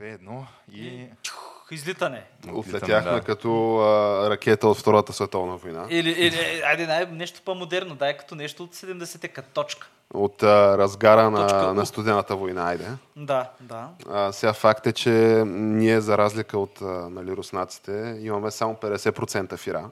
2-1 и... Чух, излитане. Отлетяхме да. като а, ракета от Втората световна война. Или, или айде, най- нещо по-модерно, дай като нещо от 70-те, като точка. От а, разгара Точка на, на студената война, айде. Да, да. А, сега факт е, че ние, за разлика от а, нали, руснаците, имаме само 50% фира.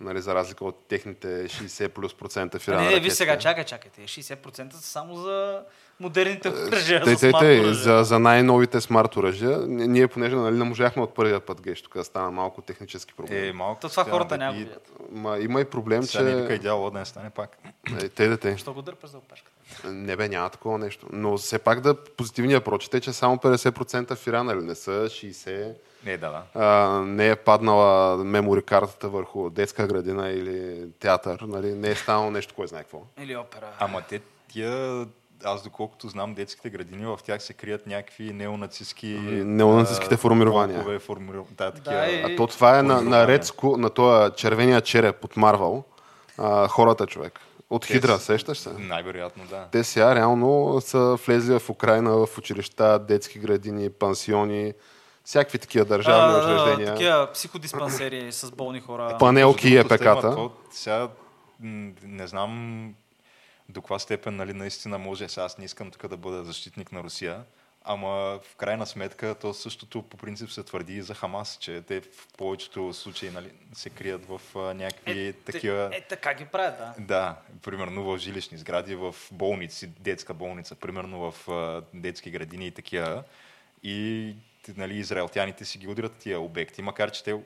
Нали, за разлика от техните 60 плюс процента фира. не, не, ви сега, чакай, чакайте. 60% са само за модерните оръжия, Тъй, за тъй, смарт тъй, оръжия. за, за най-новите смарт оръжия. Ние, понеже нали, не можахме от първия път, геш, тук стана малко технически проблем. Е, малко То това сега, хората няма и-. Ма, има и проблем, Сега че... идеало да не стане пак. Е, те да те. Що го дърпаш за опашката? Не бе, няма такова нещо. Но все пак да позитивния прочет е, че само 50% фира, нали, не са 60%. Не, да, да. А, не е паднала мемори картата върху детска градина или театър. Нали, не е станало нещо, кой знае какво. Или опера. Ама те тия, аз доколкото знам детските градини, в тях се крият някакви неонацистски... Неонацистските а, формирования. полкове, формиров... Да, такива... Да, и- А то това е на, на. Рецко, на този червения череп от Марвел. А, хората, човек. От Те Хидра, с- сещаш се? Най-вероятно, да. Те сега реално са влезли в Украина, в училища, детски градини, пансиони, всякакви такива държавни А, да, да, учреждения. Такива психодиспансери с болни хора. Панелки и епеката. Сега не знам до каква степен нали, наистина може. Сега аз не искам тук да бъда защитник на Русия, ама в крайна сметка то същото по принцип се твърди и за Хамас, че те в повечето случаи нали, се крият в а, някакви такива... Е, така ги правят, да. Да, примерно в жилищни сгради, в болници, детска болница, примерно в а, детски градини и такива. И нали, израелтяните си ги удрят тия обекти, макар че те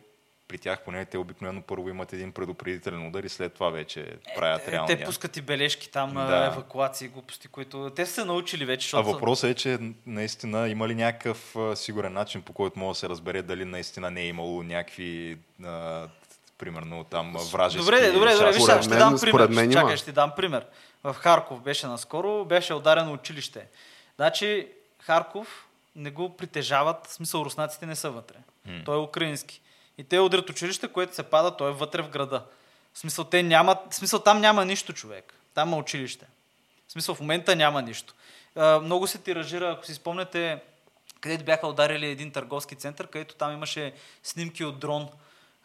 при тях поне те обикновено първо имат един предупредителен удар и след това вече правят Е, реалния. те пускат и бележки там, Да. евакуации, глупости, които те са научили вече, А защото... са- въпросът е, че наистина има ли някакъв а, сигурен начин, по който може да се разбере дали наистина не е имало някакви, а, примерно там вражески... Добре, добре, добре, виж, ще дам пример. мен Чакай, ще дам пример. В Харков беше наскоро, беше ударено училище. Значи Харков не го притежават, в смисъл руснаците не са вътре. Той е украински. И те удрят училище, което се пада, той е вътре в града. В смисъл, те нямат, в смисъл там няма нищо човек. Там е училище. В смисъл в момента няма нищо. Много се тиражира, ако си спомняте, където бяха ударили един търговски център, където там имаше снимки от дрон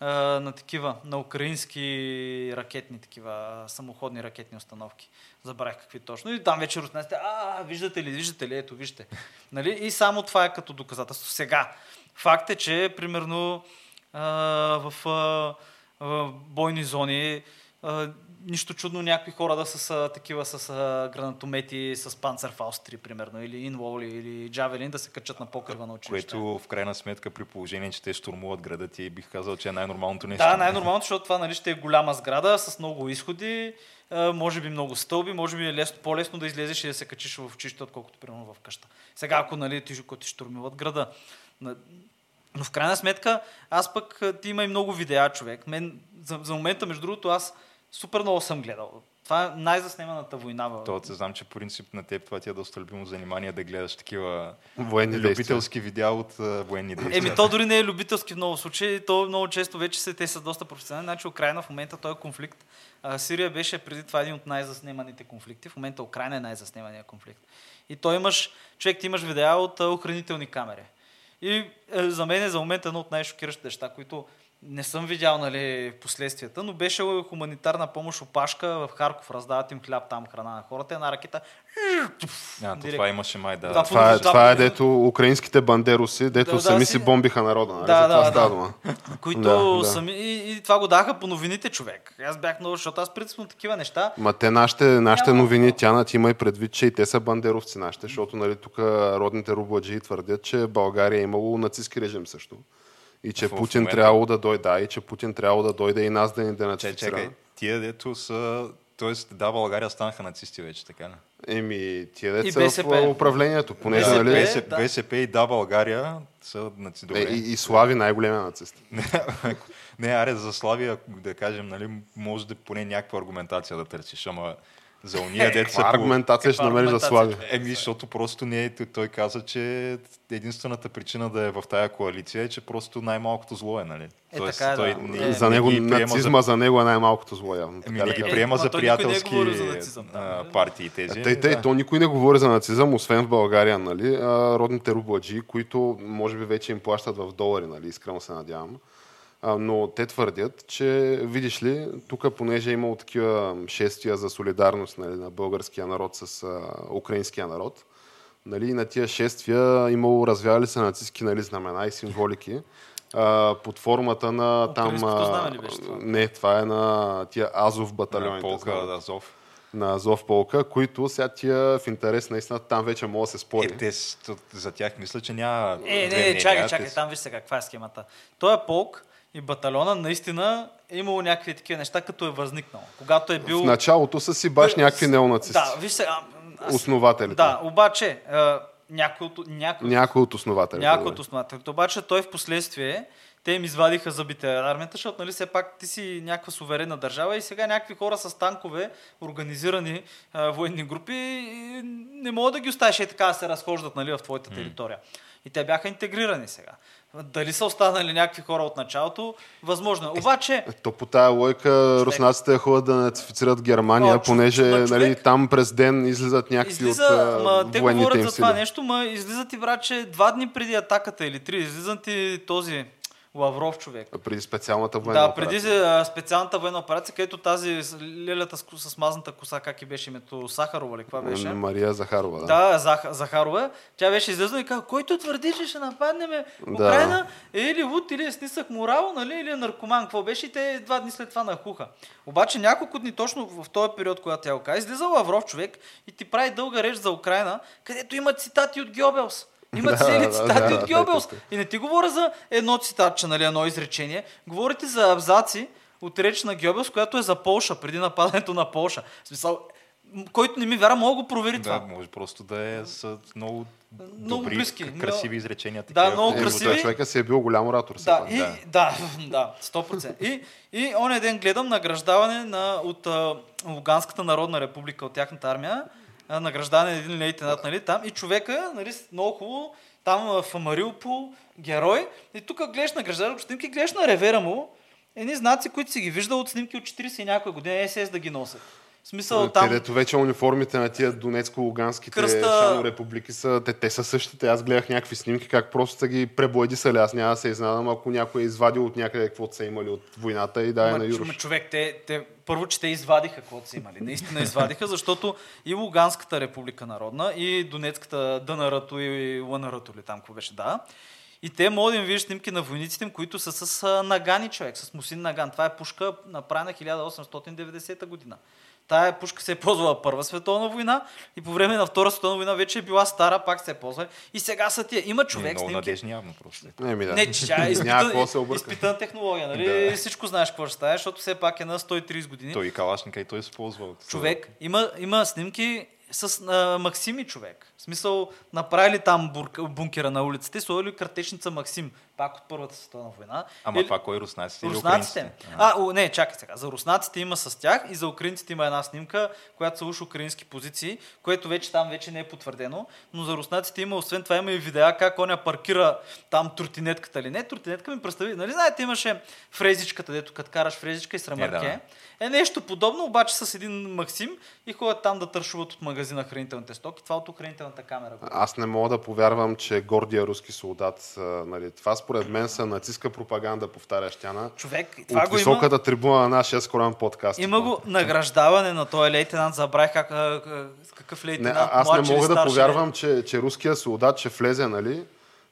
на такива, на украински ракетни такива, самоходни ракетни установки. Забравих какви точно. И там вече руснаците, а, виждате ли, виждате ли, ето, вижте. Нали? И само това е като доказателство. Сега, факт е, че примерно в бойни зони нищо чудно някакви хора да са с, такива с гранатомети, с Panzerfaust 3, примерно, или Инвол, или Джавелин, да се качат на покрива на училище. Което в крайна сметка при положение, че те штурмуват града ти, бих казал, че е най-нормалното нещо. Да, най-нормалното, защото това нали, ще е голяма сграда с много изходи, може би много стълби, може би е лесно, по-лесно да излезеш и да се качиш в училище, отколкото примерно в къща. Сега, ако нали, ти, ти штурмуват града. Но в крайна сметка, аз пък ти има и много видеа, човек. Мен, за, за момента, между другото, аз супер много съм гледал. Това е най-заснеманата война. В... То, знам, че по принцип на теб това ти е доста любимо занимание да гледаш такива Военни любителски видеа от а, военни действия. Еми, то дори не е любителски в много случаи. То много често вече се, те са доста професионални. Значи Украина в момента този конфликт. А, Сирия беше преди това един от най-заснеманите конфликти. В момента Украина е най-заснемания конфликт. И то имаш, човек, ти имаш видеа от а, охранителни камери. И е, за мен е за момента едно от най-шокиращите неща, които не съм видял нали, последствията, но беше хуманитарна помощ опашка в Харков, раздават им хляб там, храна на хората, една ракета. А, то това имаше май, да. Да, Това е, Да, това е да. дето украинските бандеруси, дето Да, да, сами си- си бомбиха народа. Нали? Да, За това да, да. които Да, да. сами... И, и, това го даха по новините, човек. Аз бях много, защото аз принципно такива неща. Ма те нашите, нашите новини, тя ти има и предвид, че и те са бандеровци нашите, защото нали, тук родните рубладжи твърдят, че България е имало нацистски режим също. И че В Путин момента- трябвало да дойде, да, и че Путин трябвало да дойде и нас да ни Че, денацифицира. чакай, тия дето са... Тоест, да, България станаха нацисти вече, така ли? Еми, тия И деца БСП. в управлението, понеже, БСП, нали, БСП, да. БСП и да, България са нацисти. е, Добре. и, и Слави най-големия нацист. не, аре, за Славия, да кажем, нали, може да поне някаква аргументация да търсиш, ама За уния деца Каква аргументация ще каква намериш да слаби? Еми, защото просто не е, той- той каза, че единствената причина да е в тая коалиция е, че просто най-малкото зло е, нали? Е, така е, да. не, Е, За не него ги приема нацизма за него е най-малкото зло явно. За, еми, да не ги Е, приема за той не е приятелски за нацизъм, а, нали? партии тези. Тъй, тъй, да. то никой не говори за нацизъм, освен в България, нали? А, родните рубладжи, които може би вече им плащат в долари, нали? Искрено се надявам. А, но те твърдят, че, видиш ли, тук понеже е имало такива шествия за солидарност нали, на българския народ с а, украинския народ, нали, на тия шествия имало развяли се нацистски нали, знамена и символики а, под формата на там... А, знаме ли беше това? Не, това е на тия Азов на батальоните. полка знам Азов. на Азов полка, които сега тия в интерес наистина там вече мога да се спори. Е, те, за тях мисля, че няма Е, не, не, чакай, чакай, там виж сега каква е схемата. Той е полк и батальона наистина е имало някакви такива неща, като е възникнал. Когато е бил... В началото са си баш някакви неонацисти. Да, виж сега. аз- Основателите. Да, обаче, а, някой от, някой, Някой от основателите. някой от основателите. Обаче той в последствие те им извадиха зъбите армията, защото нали все пак ти си някаква суверенна държава и сега някакви хора с танкове, организирани а, военни групи, и не могат да ги оставиш и така да се разхождат нали, в твоята територия. И те бяха интегрирани сега. Дали са останали някакви хора от началото? Възможно. е. Обаче, Е, То по тая лойка руснаците ходят да нацифицират Германия, О, чу- понеже чу- човек. нали, там през ден излизат някакви Излиза, от ма, те говорят за това нещо, ма излизат и браче два дни преди атаката или три. Излизат и този Лавров човек. Преди специалната военна Да, операция. преди а, специалната военна операция, където тази лелята с, с мазната коса, как и беше името, Сахарова ли, каква беше? Мария Захарова. Да. Да, Зах, Захарова. Тя беше излезла и каза, който твърди, че ще нападнем Украина, е или луд, или е с нисък морал, нали, или е наркоман. Какво беше? И те два дни след това нахуха. Обаче няколко дни точно в този период, когато тя го каза, излиза Лавров човек и ти прави дълга реч за Украина, където има цитати от Гьобелс. Има Да, цели да, цитати да, от да, Гьобелс. тъй, тъй. И не ти говоря за едно цитатче, нали, едно изречение. Говорите за абзаци от реч на Гьобелс, която е за Полша, преди нападането на Полша. В смисъл, който не ми вяра, мога да го провери Да, това. може просто да е с много, Много добри, близки. красиви изречения. Да, такива. много Е, красиви. той човека си е бил голям оратор. Да, и, да. да, да, 100%. И, и оня ден гледам награждаване на, от а, Луганската народна република, от тяхната армия, а, награждаване на един лейтенант, нали, там, и човека, нали, много хубаво, там в Мариупол, герой, и тук гледаш награждаване, снимки, гледаш на ревера му, едни знаци, които си ги виждал от снимки от 40 и някоя година, СС да ги носят. В смисъл там... Където вече униформите на тия донецко-луганските Кръста- републики са, те, те са същите. Аз гледах някакви снимки, как просто са ги пребладисали. Аз няма да се изненадам, ако някой е извадил от някъде каквото са имали от войната и да е на ма, човек, те, те, първо, че те извадиха каквото са имали. Наистина извадиха, защото и Луганската република народна, и Донецката ДНР-то и ЛНР-то ли там, какво беше, да. И те могат да им видиш снимки на войниците им, които са с нагани човек, с Мусин Наган. Това е пушка направена 1890 година. Тая пушка се е ползвала Първа световна война и по време на Втора световна война вече е била стара, пак се е ползва. И сега са тия. Има Не, човек много снимки. надежни явно просто. Еми, да. Не, че тя е Няма изпитана, технология, нали? Да. Всичко знаеш какво ще стане, защото все пак е на 130 години. Той и Калашника и той се ползва. от- Човек, има, има снимки с а, Максими човек. В смисъл, направили там бункера на улицата и сложили картечница Максим, пак от Първата световна война. Ама Или- това кой руснаците или Руснаците. украинците? А, о, не, чакай сега. За руснаците има с тях и за украинците има една снимка, която са уж украински позиции, което вече там вече не е потвърдено. Но за руснаците има, освен това има и видеа как оня паркира там тротинетката или не. Тротинетка ми представи. Нали знаете, имаше фрезичката, дето като караш фрезичка и с ремарке. да. Е нещо подобно, обаче с един Максим и ходят там да тършуват от магазина хранителните стоки. Това от охранителната камера. Аз не мога да повярвам, че гордия руски солдат, нали, това според мен са нацистска пропаганда, повтаряш тя на Човек, това от го има. високата трибуна на нашия скроен подкаст. Има го награждаване на този лейтенант, забравих как, какъв Не, лейтенант, а- аз не мога да повярвам, че, че руския солдат ще влезе нали,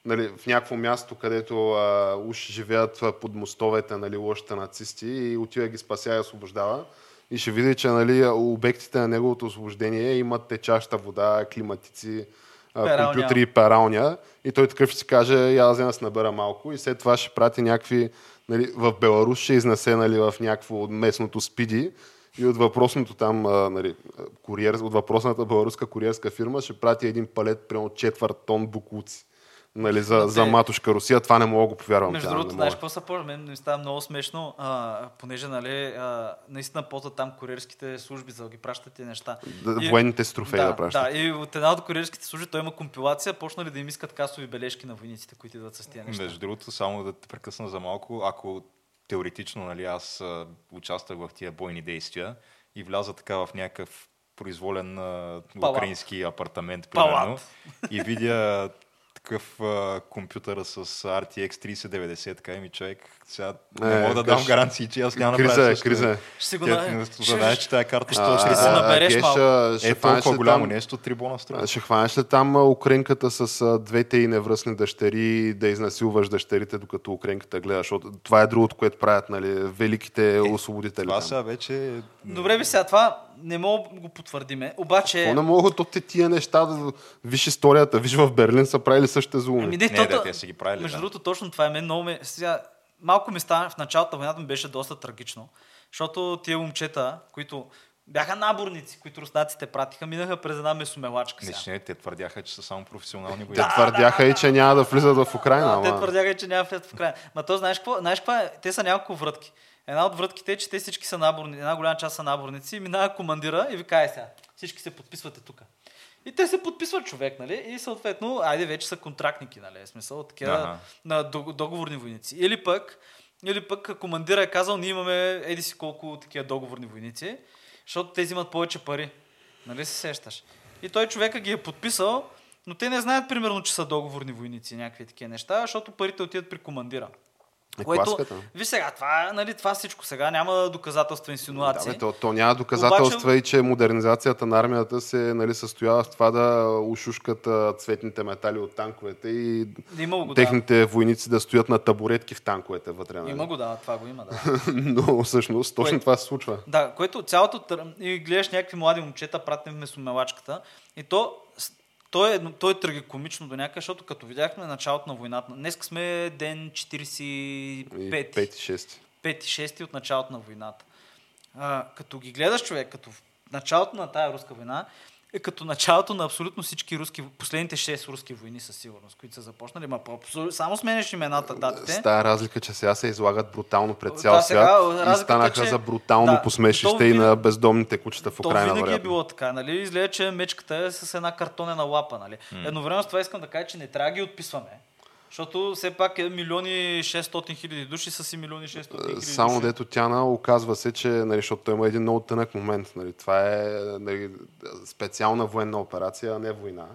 нали, в някакво място, където а, уж живеят под мостовете нали, лошите нацисти и отива ги спася и освобождава. И ще види, че нали, обектите на неговото освобождение имат течаща вода, климатици, Пералня. компютри и пералня. И той такъв ще си каже, я взема да се набера малко и след това ще прати някакви... Нали, в Беларус ще изнесе нали, в някакво местното спиди и от въпросното там, нали, куриер, от въпросната българска куриерска фирма ще прати един палет, примерно четвърт тон букуци. Нали, за, Но за те- матушка Русия. Това не мога да го повярвам. Между другото, знаеш какво са по Мен ми става много смешно, а, понеже, нали, а, наистина ползват там куриерските служби, за да ги пращат тези неща. Да, И- Военните с трофеи да, да, пращат. да, и от една от куриерските служби той има компилация, почнали да им искат касови бележки на войниците, които идват с тези неща. Между другото, само да те прекъсна за малко, ако теоретично нали, аз а, участвах в тия бойни действия и вляза така в някакъв произволен а, Палат. украински апартамент, Палат. примерно, и видя такъв а, компютъра с RTX 3090, така и ми човек, сега не Е, мога да дам гаранции, че аз няма да Криза правя е, също. криза е. Ще си го ще- знаеш, че тази карта ще- ще, ще се набереш малко. а, ще е толкова голямо там- нещо, трибона струва. Ще хванеш ли там а, украинката с а, двете и невръстни дъщери да изнасилваш дъщерите, докато украинката гледа? Защото това е другото, което правят нали, великите освободители. Това сега вече... Добре, би сега това не мога да го потвърдиме, обаче... Какво не могат то те тия неща да... Виж историята, виж в Берлин са правили същите злоуми. Ами не, Не, то, да, те са ги правили, Между да. другото, точно това е мен много ме... Сега, малко ми стана, в началото на войната ми беше доста трагично, защото тия момчета, които бяха наборници, които руснаците пратиха, минаха през една месомелачка Не, сега. не, те твърдяха, че са само професионални те военни. твърдяха и, че няма да влизат в Украина. Да, те твърдяха, че няма влезат в Украина. Ма то знаеш какво? Знаеш какво е? Те са няколко врътки. Една от врътките е, че те всички са наборници, една голяма част са наборници и минава командира и ви каже сега, всички се подписвате тук. И те се подписват човек, нали? И съответно, айде вече са контрактники, нали? В смисъл, такива Ага. на дог- договорни войници. Или пък, или пък командира е казал, ние имаме еди си колко такива договорни войници, защото те взимат повече пари. Нали се сещаш? И той човека ги е подписал, но те не знаят примерно, че са договорни войници, някакви такива неща, защото парите отиват при командира. Което, виж сега, това, нали, това всичко сега няма доказателства, Да, инсинуации. бе, то, то няма доказателства и че модернизацията на армията се нали, състоява в това да ушушкат цветните метали от танковете и Има го, техните войници да стоят на табуретки в танковете вътре. да. Нали? Има го, да, това го има, да. Но всъщност точно Кое- това се случва. Да, което цялото... И гледаш някакви млади момчета, пратени в месомелачката. И то, то, е, то е трагикомично до някъде, защото като видяхме началото на войната, днес сме ден 45. 5-6. 5-6 от началото на войната. А, като ги гледаш човек, като в началото на тая руска война, е като началото на абсолютно всички руски, последните 6 руски войни със сигурност, които са започнали. Ма, абсолютно, само сменяш имената, датите. С тая разлика, че сега се излагат брутално пред Да, цял сега свят и разликата, станаха че- за брутално да, посмешище то и на бездомните кучета в То Украина. винаги е вероятно. било така, нали? Изгледа, че мечката е с една картонена лапа, нали? Едновременно с това искам да кажа, че не трябва да ги отписваме. Защото все пак е милиони 600 хиляди души са си милиони 600 хиляди души. Само дето Тяна оказва се, че, нали, защото той има един много тънък момент. Нали, това е нали, специална военна операция, а не война.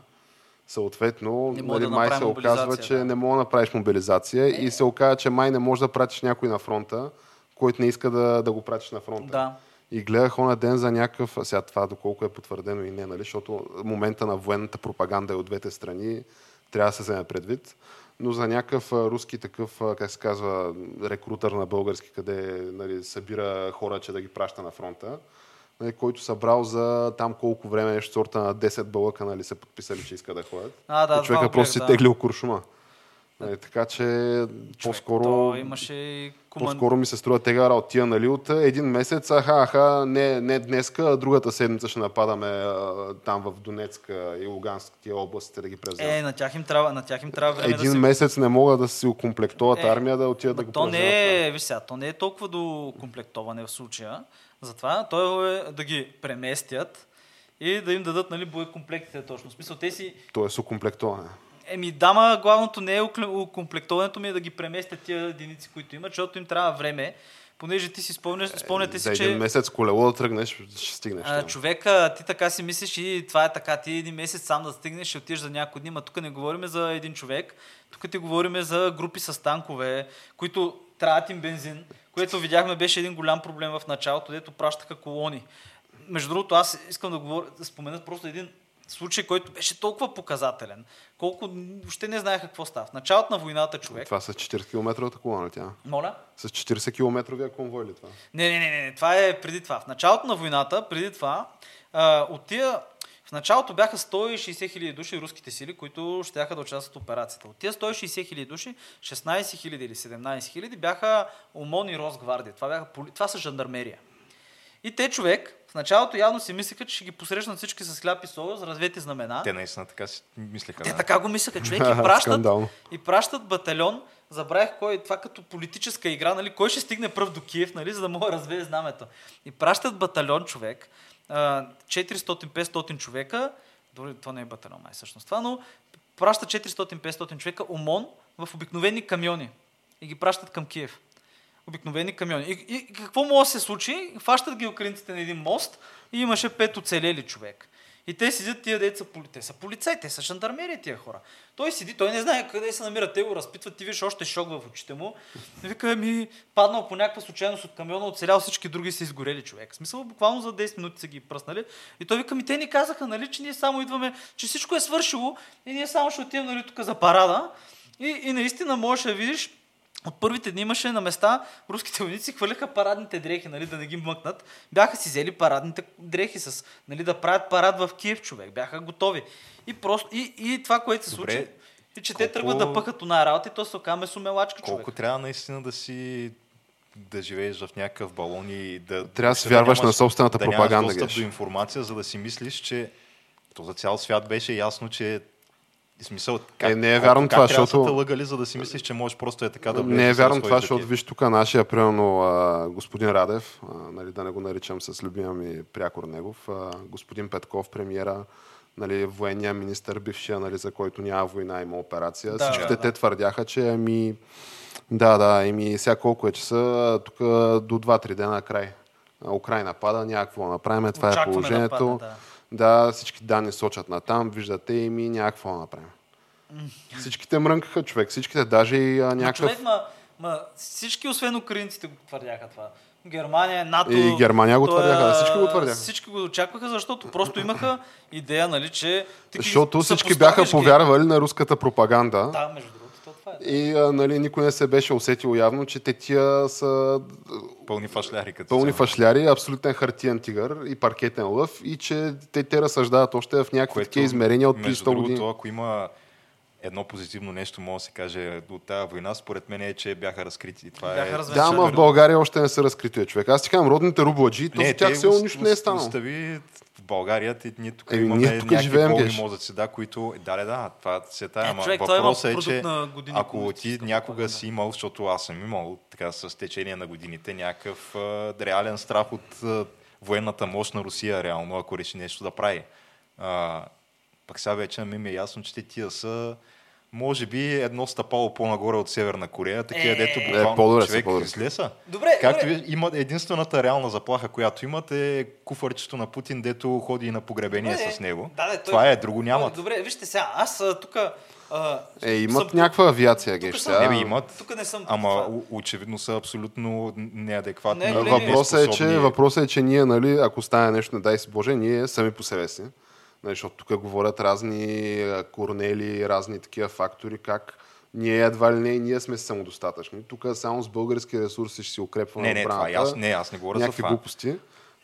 Съответно, нали, да май се оказва, че да. Е. не мога да направиш мобилизация и се оказва, че май не можеш да пратиш някой на фронта, който не иска да, да го пратиш на фронта. Да. И гледах онен ден за някакъв, сега това доколко е потвърдено и не, нали, защото момента на военната пропаганда е от двете страни, трябва да се вземе предвид. Но за някакъв руски такъв, как се казва, рекрутър на български, къде нали, събира хора, че да ги праща на фронта, нали, който събрал за там колко време, нещо сорта на 10 бълъка, нали, са подписали, че иска да ходят. А, да, и човека просто си да. теглил куршума. Нали, така че по-скоро... То имаше и команд... По-скоро ми се струва тега работия, нали, от един месец, аха, аха, не, не днеска, а другата седмица ще нападаме а, там в Донецка и Луганск, тия областите да ги превземем. Е, на тях им трябва, на тях им трябва време един да се... месец не могат да си окомплектуват Е, армия да отидат да го то превземат. не е, виж сега, то не е толкова до комплектоване в случая. Затова то е да ги преместят и да им дадат нали, боекомплектите точно. В смисъл, те си... Тоест окомплектуване. Еми, дама, главното не е укле- комплектоването ми е да ги преместят тия единици, които имат, защото им трябва време, понеже ти си спомняш, спомняте Е, За си, един че... месец колело да тръгнеш, ще стигнеш. А, човека, ти така си мислиш и това е така. Ти един месец сам да стигнеш, ще отидеш за няколко дни, но тук не говорим за един човек. Тук ти говорим за групи с танкове, които трябват им бензин, което видяхме беше един голям проблем в началото, дето пращаха колони. Между другото, аз искам да, говоря, да спомена просто един случай, който беше толкова показателен, колко въобще не знаеха какво става. В началото на войната човек... Това са 40 км колона тя. Моля? С 40 км конвой ли това? Не, не, не, не, това е преди това. В началото на войната, преди това, а, от тия, в началото бяха 160 хиляди души руските сили, които ще да участват в операцията. От тия 160 хиляди души, 16 хиляди или 17 хиляди бяха ОМОН и Росгвардия. Това, бяха, това са жандармерия. И те човек, В началото явно си мислеха, че ще ги посрещнат всички с хляб и сол, с развети знамена. Те наистина така си мислеха. Те да. така го мислеха. Човек и пращат, и пращат батальон. Забравих кой, това като политическа игра, нали, кой ще стигне пръв до Киев, нали, за да мога да развее знамето. И пращат батальон човек, а, 400-500 човека, дори това не е батальон май всъщност това, но пращат 400-500 човека ОМОН в обикновени камиони и ги пращат към Киев. Обикновени камиони. И, и, какво може да се случи? Фащат ги украинците на един мост и имаше пет оцелели човек. И те седят тия деца, те са полицаи, те са жандармери тия хора. Той седи, той не знае къде се намират, те го разпитват, ти виж още шок в очите му. Вика ми, паднал по някаква случайност от камиона, оцелял всички други са изгорели човек. В смисъл, буквално за 10 минути са ги пръснали. И той вика ми, те ни казаха, нали, че ние само идваме, че всичко е свършило и ние само ще отидем нали, тук за парада. И, и наистина можеш да видиш, от първите дни имаше на места, руските войници хвърляха парадните дрехи, нали, да не ги мъкнат. Бяха си взели парадните дрехи с, нали, да правят парад в Киев, човек. Бяха готови. И, просто, и, и това, което се Добре, случи, и че те колко- тръгват да пъхат оная работа и то се оказа месомелачка, човек. Колко трябва наистина да си да живееш в някакъв балон и да... Трябва да си вярваш нямаш- на собствената да пропаганда, нямаш достъп Геш. до информация, за да си мислиш, че то за цял свят беше ясно, че смисъл, как, Е, не е вярно това, да защото- те лъгали, за да си мислиш, че можеш просто е така да Не е вярно това, защото виж тук нашия, примерно, а, господин Радев, а, нали, да не го наричам с любимия ми прякор негов, а, господин Петков, премиера, нали, военния министър, бившия, нали, за който няма война, има операция. Да, Всичките да, те да. твърдяха, че ами, да, да, еми сега колко е часа, тук до 2-3 дена край. Украина пада, някакво да направим, това е Очакваме да положението. падне, да. всички данни сочат на там, виждате и ми някакво да направим. Всичките мрънкаха човек, всичките даже и а, някакъв... човек, ма, ма, всички, освен украинците, го твърдяха това. Германия, НАТО. И Германия го твърдяха, а, всички го твърдяха. Всички го очакваха, защото просто имаха идея, нали, че... Защото всички бяха повярвали на руската пропаганда. Да, между е. И а, нали, никой не се беше усетил явно, че те тия са Пълни фашляри като пълни цяло. фашляри, абсолютен хартиен тигър и паркетен лъв и че те, те разсъждават още в някакви такива измерения от преди между 100 другото, години. ако има едно позитивно нещо, може да се каже от тази война, според мен е, че бяха разкрити. Това Бяха е... Да, ама в България още не са разкрити човек. Аз ти казвам, родните рубладжи, то за тях ос- нищо не е станало. Остави в България, ти, ние тук Еми, имаме ние тук някакви живеем, болни Геш. мозъци, да, които... Да, да, да, това се тая, Е, ама има въпросът е, че ако ти някога си имал, защото аз съм имал така с течение на годините, някакъв а, реален страх от а, военната мощ на Русия, реално, ако реши нещо да прави. А, пък сега вече на ми е ясно, че те тия са може би едно стъпало по-нагоре от Северна Корея, такива Е, дето е, буквално по-добре са, човек зле са. Добре, Както добре. ви, имат единствената реална заплаха, която имат е куфарчето на Путин, дето ходи на погребение Добре, с него. да, да, той- Това е, друго нямат. Добре, вижте сега, аз тук... Е, имат някаква авиация, Геш. съм- сега. Не, бе, имат. Тук не съм... Ама това. очевидно са абсолютно неадекватни. Не. Въпросът е, че, въпросът е, че ние, нали, ако стане нещо, не дай си Боже, ние сами по себе си. Нали, защото тук говорят разни а, корнели, разни такива фактори, как ние едва ли не, и ние сме самодостатъчни. Тук само с български ресурси ще си укрепваме Не, не, това, отбраната. аз, не, аз не говоря за това. глупости.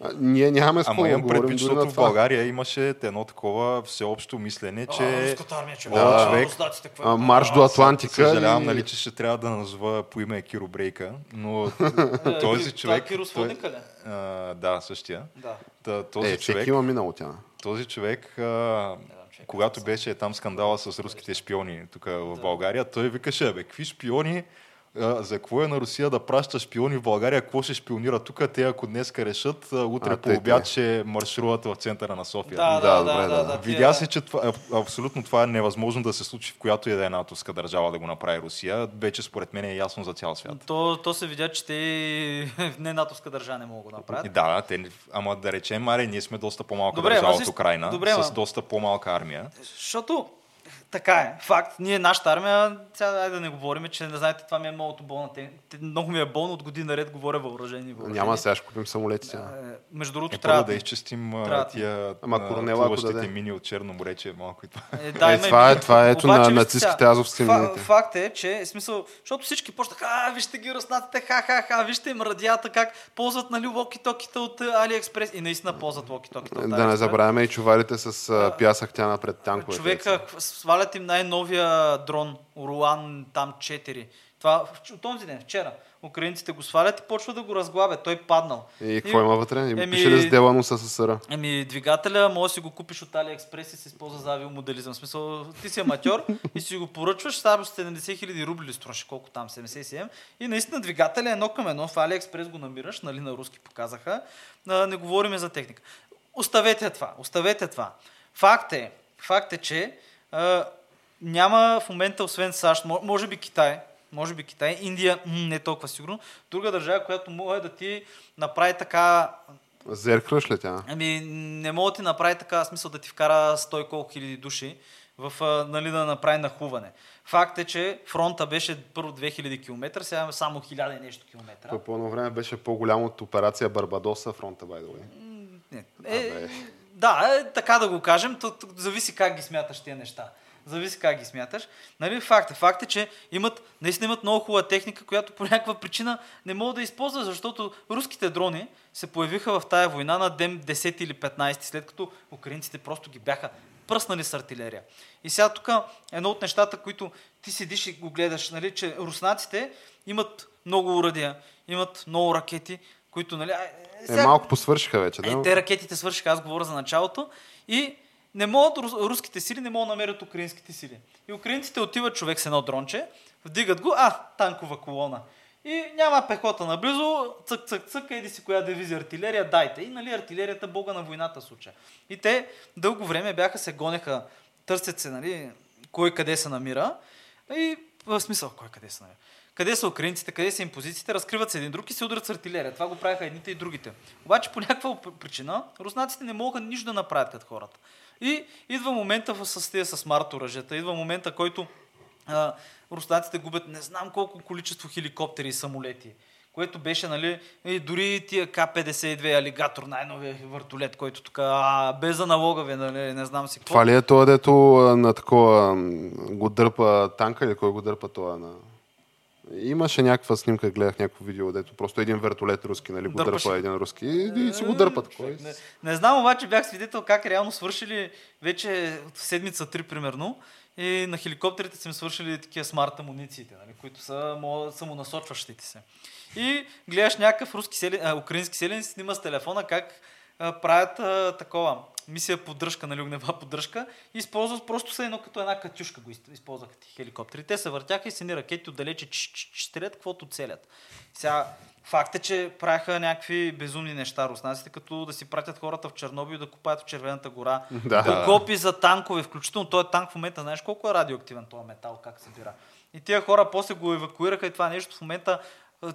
А, ние нямаме с какво Ама имам предвид, защото в това. България имаше едно такова всеобщо мислене, А, че... руската армия, че Да, да, човек. какво А, е? марш до Атлантика. Съжалявам, и- нали, че ще трябва да назова по име Киро Брейка, но Е, този това човек... е Киро Сводника ли? а, да, същия. Да. Та, този Е, човек... има минало тя. Този човек, а, човек, когато беше там скандала с руските шпиони тук в България, той викаше, бе, какви шпиони, за какво е на Русия да праща шпиони в България, какво ще шпионира тук, те ако днес решат, утре А, по обяд ще маршируват в центъра на София. Да, Да, да, добре, да, да. да. Видя се, че това, абсолютно това е невъзможно да се случи в която и да е натовска държава да го направи Русия. Вече според мен е ясно за цял свят. То, то се видя, че те не натовска държава не могат да направят. да, те, ама да речем, Маре, ние сме доста по-малка Добре, държава от Украина, добре, с доста по-малка армия. Защото така е, факт. Ние, нашата армия, сега дай да не говорим, че не знаете, това ми е многото болна. Те, много ми е болно, от година наред говоря въоръжени. въоръжени. Няма, сега ще купим самолетите. Е, Между другото, Е, трябва да изчистим а, трябва- тия Ама а, Коронела, ако даде. мини от Черно море, че е малко и това. Е, да, Е, и това е- това е ето Обаче, на нацистските азовски фа-. Факт е, че смисъл, защото всички почнаха, а, вижте ги руснаците, ха-ха-ха, вижте им радията как ползват нали, локи-токите от а, Алиекспрес и наистина ползват локи-токите от Да не забравяме и чувалите с а, пясък тя напред танковете. Човека, свалят им най-новия дрон, Оруан там 4. Това от този ден, вчера. Украинците го свалят и почва да го разглабят. Той паднал. И какво има вътре? Има Еми- пише ли сделано с СССР? Еми, двигателя може да си го купиш от AliExpress и се използва за авиомоделизъм. В смисъл, ти си аматьор и си го поръчваш, само 70 хиляди рубли ли струваше, колко там, 77. И наистина двигателя е едно към едно. В AliExpress го намираш, нали, на руски показаха. Не говориме за техника. Оставете това, оставете това. Факт е, факт е, че а, няма в момента, освен САЩ, мо- може би Китай, може би Китай, Индия не е толкова сигурно, друга държава, която може да ти направи така Зеркръш ли тя? Ами, не мога да ти направи така смисъл да ти вкара 100 и колко хиляди души в, нали, да направи нахуване. Факт е, че фронта беше първо 2000 км, сега е само 1000 и нещо километра. По едно време беше по-голям от операция Барбадоса фронта, by the way. Не. Е. да, е, така да го кажем, то, то, зависи как ги смяташ тия неща. Зависи как ги смяташ. Нали, факт е, факт е, че имат, наистина имат много хубава техника, която по някаква причина не могат да използват, защото руските дрони се появиха в тая война на ден 10 или 15, след като украинците просто ги бяха пръснали с артилерия. И сега тук едно от нещата, които ти седиш и го гледаш, нали, че руснаците имат много уръдия, имат много ракети, които, нали, Е, сега- малко посвършиха вече, е, да? те ракетите свършиха, аз говоря за началото. И не могат, рус- руските сили не могат да намерят украинските сили. И украинците отиват човек с едно дронче, вдигат го, а, танкова колона. И няма пехота наблизо, цък, цък, цък, еди си коя дивизия артилерия, дайте. И нали артилерията бога на войната случая. И те дълго време бяха се гонеха, търсят се, нали, кой къде се намира. И в смисъл, кой къде се намира. Къде са украинците, къде са им позициите, разкриват се един друг и се удрят с артилерия. Това го правиха едните и другите. Обаче по някаква причина руснаците не могат нищо да направят като хората. И идва момента в- тези с смарт оръжията, идва момента, който а, руснаците губят не знам колко количество хеликоптери и самолети, което беше, нали, и дори тия К-52 алигатор, най-новия въртолет, който тук, а, без аналогове, нали, не знам си какво. Това ли е това, дето на такова го дърпа танка или кой го дърпа това на... Имаше някаква снимка, гледах някакво видео, дето просто един вертолет руски, нали, го Дърпаше. дърпа един руски и, и си го дърпат. Кой? Не, не знам, обаче бях свидетел как реално свършили вече в седмица три примерно и на хеликоптерите са им свършили такива смарт амунициите, нали, които са мо- самонасочващите се. И гледаш някакъв руски селен, а, украински селен снима с телефона как правят а, такова мисия поддръжка, нали, огнева поддръжка и използват просто са едно като една катюшка го из- използваха ти хеликоптери. Те се въртяха и с едни ракети отдалече стрелят, каквото целят. Сега, факт е, че правиха някакви безумни неща руснаците, като да си пратят хората в Чернобил да купаят в Червената гора. Да. да. Копи за танкове, включително този танк в момента, знаеш колко е радиоактивен този метал, как се бира. И тия хора после го евакуираха и това нещо в момента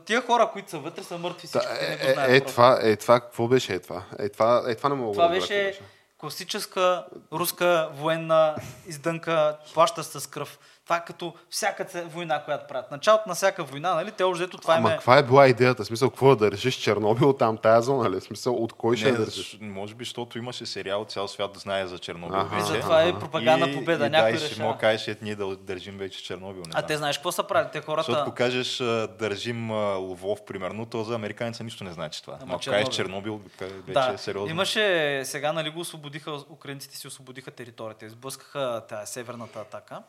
Тия хора, които са вътре, са мъртви всички. Та, е, е, е, просто. това, е, това, какво беше е това? Е, това, е, това не мога Това да какво беше класическа руска военна издънка, плаща с кръв. Това е като всяка война, която правят. Началото на всяка война, нали? Те още това Ама е... каква е била идеята? Смисъл, какво да решиш Чернобил там, тая зона ли? В смисъл, от кой ще Не, я да решиш? може би, защото имаше сериал, цял свят да знае за Чернобил Аха. Вече. затова е пропагандна победа. И, Някой да, ще мога кажеш, ето ние да държим вече Чернобил. Не А знам. те знаеш какво са правили? Те хората... Защото ако кажеш държим Лвов, примерно, то за американеца нищо не значи това. Ама Ама ако кажеш Чернобил. Чернобил, ка- вече да, е сериозно. имаше, сега нали го освободиха, украинците си освободиха територията, изблъскаха тая северната атака.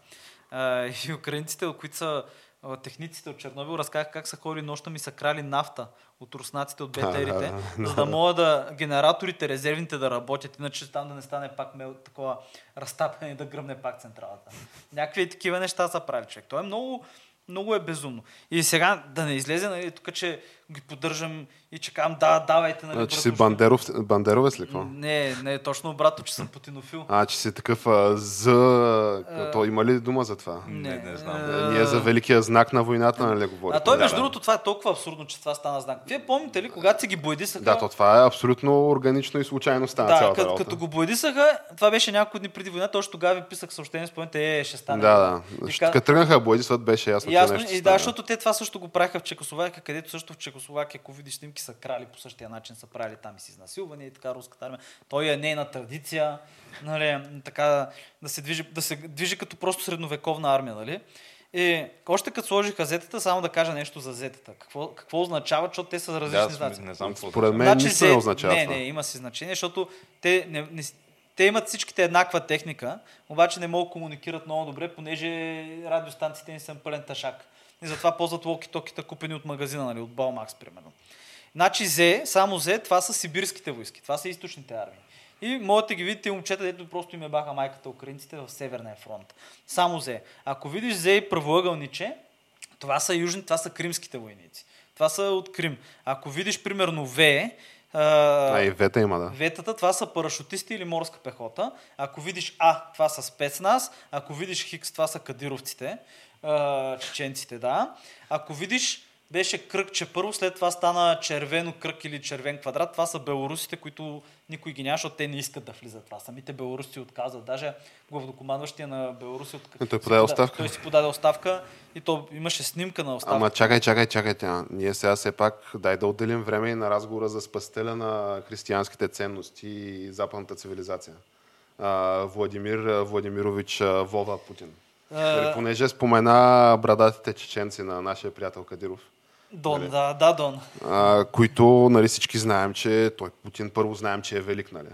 А, и украинците, които са техниците от Чернобил, разказаха как са ходили нощта и са крали нафта от руснаците, от БТРите, за да могат да генераторите, резервните да работят, иначе там да не стане пак мел, такова разтапяне и да гръмне пак централата. Някакви такива неща са правили човек. То е много, много е безумно. И сега да не излезе, нали, тук, че ги поддържам и че казвам, да, давайте, нали, А, че си бандеров, бандеровец ли какво? Не, не, точно обратно, че съм путинофил. А, че си такъв а, за... То има ли дума за това? Не, не знам. Е, Ние за великия знак на войната, нали говорим? А той, между да. другото, това е толкова абсурдно, че това стана знак. Вие помните ли, когато си ги боядисаха? Да, то това е абсолютно органично и случайно стана да, цялата като, работа. като го боядисаха, това беше няколко дни преди войната, още тогава ви писах съобщение, спомняте, е, ще стане. Да, да. Като тръгнаха боядисват, беше ясно, че Ясно, нещо ще и да, защото те това също го правиха в Чехословакия, където също в Чехословакия, ако видиш снимки, са крали по същия начин, са правили там и с изнасилвания и така руската армия. Той е нейна традиция, нали, така да се движи, да се движи като просто средновековна армия, нали? И още като сложиха зетата, само да кажа нещо за зетата. Какво, какво означава, защото те са различни Да, знаци. не знам какво. Според мен нищо не означава Не, не, има си значение, защото те не, не, те имат всичките еднаква техника, обаче не могат да комуникират много добре, понеже радиостанциите ни са пълен ташак. И затова ползват локи-токите, купени от магазина, нали, от Балмакс, примерно. Значи Зе, само Зе, това са сибирските войски, това са източните армии. И можете да ги видите момчета, дето просто им е баха майката украинците в Северния фронт. Само Зе. Ако видиш Зе и правоъгълниче, това са южни, това са кримските войници. Това са от Крим. Ако видиш, примерно, В, А, и вета има, да. Ветата, това са парашутисти или морска пехота. Ако видиш А, това са спецназ. Ако видиш Хикс, това са кадировците. А, чеченците, да. Ако видиш беше кръгче първо, след това стана червено кръг или червен квадрат. Това са белорусите, които никой ги няма, защото те не искат да влизат това. Самите белоруси отказват. Даже главнокомандващия на Белоруси от... Той подаде пода- оставка. Той си подаде оставка и то имаше снимка на оставка. Ама чакай, чакай, чакай. Тя. Ние сега все пак дай да отделим време и на разговора за спасителя на християнските ценности и западната цивилизация. Владимир Владимирович Вова Путин. Нали, понеже спомена брадатите чеченци на нашия приятел Кадиров, Дон, Нали? да, да, Дон. а, които нали, всички знаем, че той Путин първо знаем, че е велик, нали?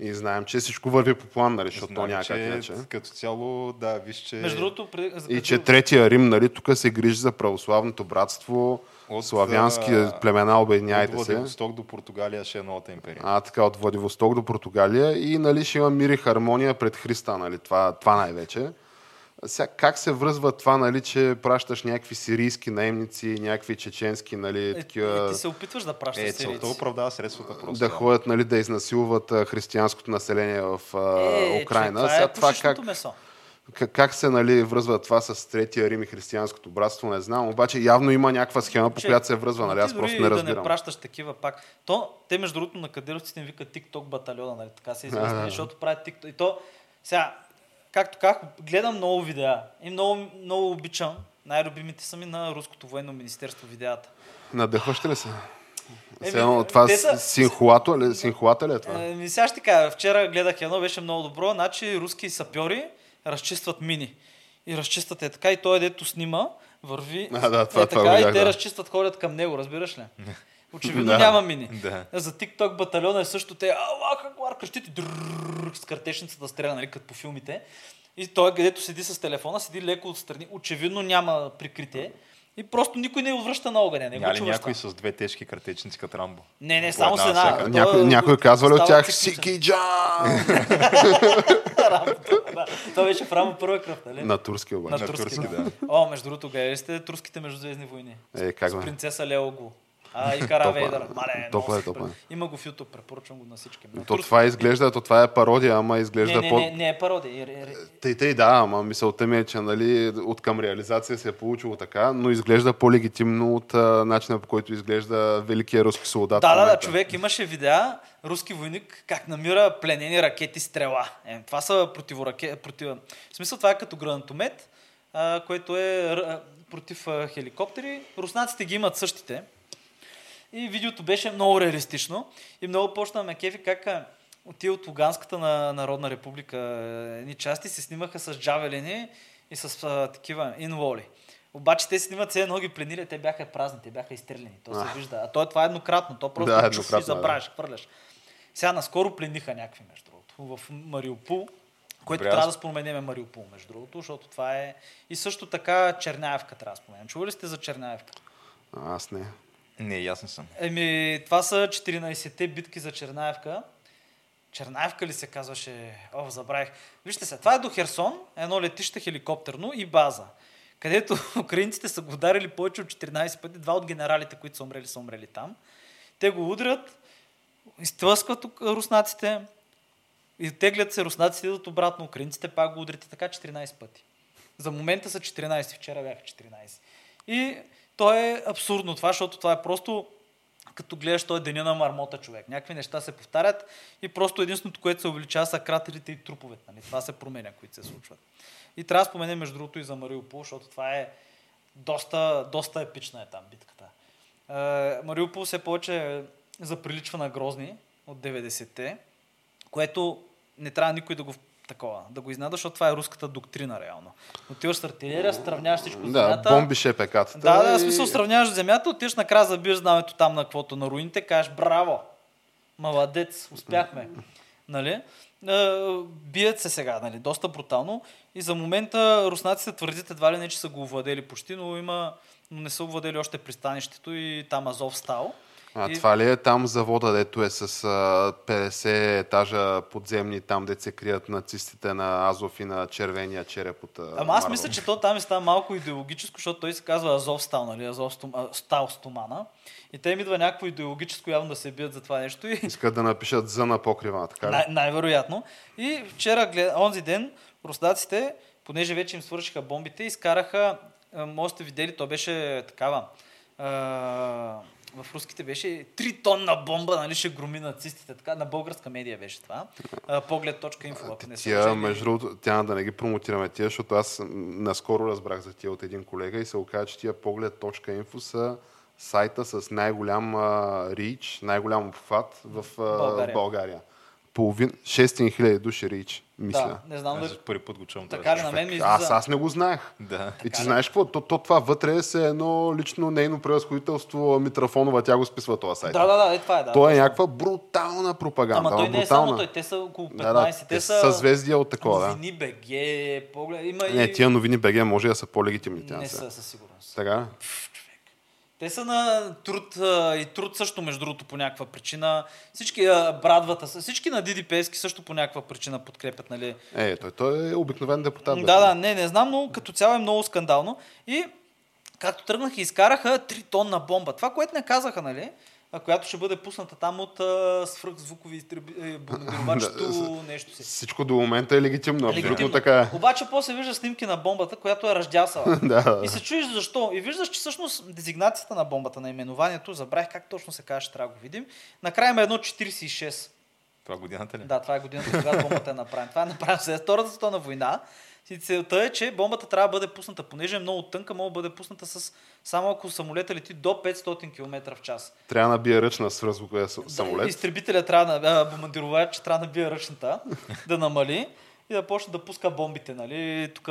И знаем, че всичко върви по план, нали, защото то няма как че иначе. Като цяло, да, виж, че Между другото, при... И като- че Третия Рим, нали, тук се грижи за православното братство, От, славянски а, племена, от обединяйте се. Владивосток до Португалия ще е новата империя. А, така, от Владивосток до Португалия и нали, ще има мир и хармония пред Христа, нали, това, това най-вече. Сега, как се връзва това, нали, че пращаш някакви сирийски наемници, някакви чеченски, нали, Е, такива, е, ти се опитваш да пращаш Е, целта сирийци. оправдава средствата просто. да ходят, нали, да изнасилват християнското население в Е, Украина. Че, това Сега е това как, месо. как, как се нали, връзва това с Третия Рим и християнското братство, не знам. Обаче явно има някаква схема, по която се връзва, нали? Аз просто не да разбирам. не пращаш такива пак. То, те между другото на кадировците им викат TikTok батальона, нали? така се известни, Да, да. защото правят TikTok. И то, сега, както как, гледам много видеа и много, много обичам, най-любимите са ми на Руското военно министерство видеята. Надъхваш ли се? Еми, това са- синхуато ли, синхуата ли е това? Е, ми сега ще кажа, вчера гледах едно, беше много добро, значи руски сапьори разчистват мини. И разчистват е така и той дето снима, върви А, да, това- е това така и видях, те да. разчистват, ходят към него, разбираш ли? Очевидно Да. няма мини. Да. За TikTok батальона е също те, Аллах Акбар, крещите дрррррр, с картечницата стреля, нали, като по филмите. И той, където седи с телефона, седи леко отстрани, очевидно няма прикритие. И просто никой не връща на огъня. Не, Няма ли някой с две тежки картечници като Рамбо? не, не, само с една една. всяка. То- Някой, някой казва ли от тях. Сики Джан? Да. Това беше в Рамо първа кръв, нали? На турски обаче. На На турски, да. да. О, между другото, гледали сте турските междузвездни войни. Е, как С принцеса Леого. А, и Кара. Вейдър. Мале, Топа е, топа е. Има го в YouTube, препоръчвам го на всички. На То това изглежда, то това е пародия, ама изглежда Не, не, по... не, не е пародия. Тъй, тъй, да, ама мисълта ми е, че нали, от към реализация се е получило така, но изглежда по-легитимно от а, начина по който изглежда великия руски солдат. Да, да, да, човек имаше видеа, руски войник, как намира пленени ракети стрела. Е, това са противораке... против... В смисъл това е като гранатомет, а, което е а, против а, хеликоптери. Руснаците ги имат същите. И видеото беше много реалистично. И много почна ме кефи как а, тия от Луганската на Народна република е, едни части се снимаха с джавелини и с а, такива инволи. Обаче те снимат все едно ги пленили, те бяха празни, те бяха изстреляни. То се вижда. А то, това е еднократно, то просто Да, да, чуш и да. забравяш, хвърляш. Сега наскоро плениха някакви, между другото, в Мариупол, което Добре, трябва да споменеме Мариупол, между другото, защото това е... И също така Черняевка трябва да споменем. Чували сте за Черняевка? Аз не. Не, ясен съм. Еми, това са 14-те битки за Чернаевка. Чернаевка ли се казваше? О, забравих. Вижте се, това е до Херсон, едно летище хеликоптерно и база, където украинците са го ударили повече от 14 пъти. Два от генералите, които са умрели, са умрели там. Те го удрят, изтлъскват руснаците, и теглят се руснаците, идват обратно, украинците пак го удрят и така 14 пъти. За момента са 14, вчера бяха 14. И то е абсурдно това, защото това е просто като гледаш той е деня на мармота човек. Някакви неща се повтарят и просто единственото, което се увеличава са кратерите и труповете. Нали? Това се променя, които се случват. И трябва да споменем между другото и за Мариупол, защото това е доста, доста епична е там битката. Е, Мариупол все повече заприличва на Грозни от 90-те, което не трябва никой да го такова, да го изнада, защото това е руската доктрина реално. Отиваш с артилерия, сравняваш всичко с Да, земята. бомбиш епекатата. Да, да, в смисъл сравняваш земята, отиваш накрая забиеш знамето там на каквото на руините, кажеш браво, маладец, успяхме. Нали? а, бият се сега, нали, доста брутално. И за момента руснаците твърдят едва ли не, че са го овладели почти, но има но не са овладели още пристанището и там Азов стал. А И- това ли е там завода, дето е с а, 50 етажа подземни, там дето се крият нацистите на Азов и на червения череп от Ама аз Марвел? мисля, че то там е става малко идеологическо, защото той се казва Азов стал, нали? Азов стом, стал стомана. И те им идва някакво идеологическо явно да се бият за това нещо. И Искат да напишат за на покрива, така ли? най- най-вероятно. И вчера, глед... онзи ден, руснаците, понеже вече им свършиха бомбите, изкараха, може сте видели, то беше такава, а, в руските беше 3 тонна бомба, нали, ще громи нацистите. Така, на българска медия беше това. Поглед.инфо, ако не Тия, между другото, тя да не ги промотираме тия, защото аз наскоро разбрах за тия от един колега и се оказа, че тия поглед.info са сайта с най-голям а, рич, най-голям обхват в а, България. България. Половин, 600 000 души рич, мисля. Да, не знам Аз да... за първи път го чувам. Така ли, това. на мен ми излиза... Аз, аз не го знаех. Да. И ти ли? знаеш какво? То, то, това вътре е едно лично нейно превъзходителство Митрафонова, тя го списва този сайт. Да, да, да, е, това е, да. То е някаква брутална пропаганда. Ама той не е брутална. само той, те са около 15, Да, да, те, те са са съзвездия от такова, да. новини БГ, поглед, има Не, и... тия новини БГ може да са по-легитимни. не са. са със сигурност. Така? Те са на труд а, и труд също, между другото, по някаква причина. Всички а, брадвата, всички на Диди Пески също по някаква причина подкрепят, нали? Е, той, той е обикновен депутат. Да, да, не, не знам, но като цяло е много скандално. И както тръгнаха, изкараха 3 тонна бомба. Това, което не казаха, нали? Която ще бъде пусната там от свръхзвукови е, бомбардировачето нещо си. Всичко до момента е легитимно, абсолютно Легитимно. така е. Обаче после вижда снимки на бомбата, която е ръждясала. Да. И се чуеш защо. И виждаш, че всъщност дезигнацията на бомбата, наименованието, забравих как точно се каже, ще трябва да го видим. Накрая има едно 46. Това годината ли? Да, това е годината, когато бомбата е направена. Това е направено след Втората световна война. И целта е, че бомбата трябва да бъде пусната, понеже е много тънка, може да бъде пусната с само ако самолета лети до 500 км в час. Трябва да набие ръчна свръхзвуковия с- Да, самолет. изтребителя трябва да, бомбардировач, че трябва да бие ръчната, да намали и да почне да пуска бомбите, нали, тук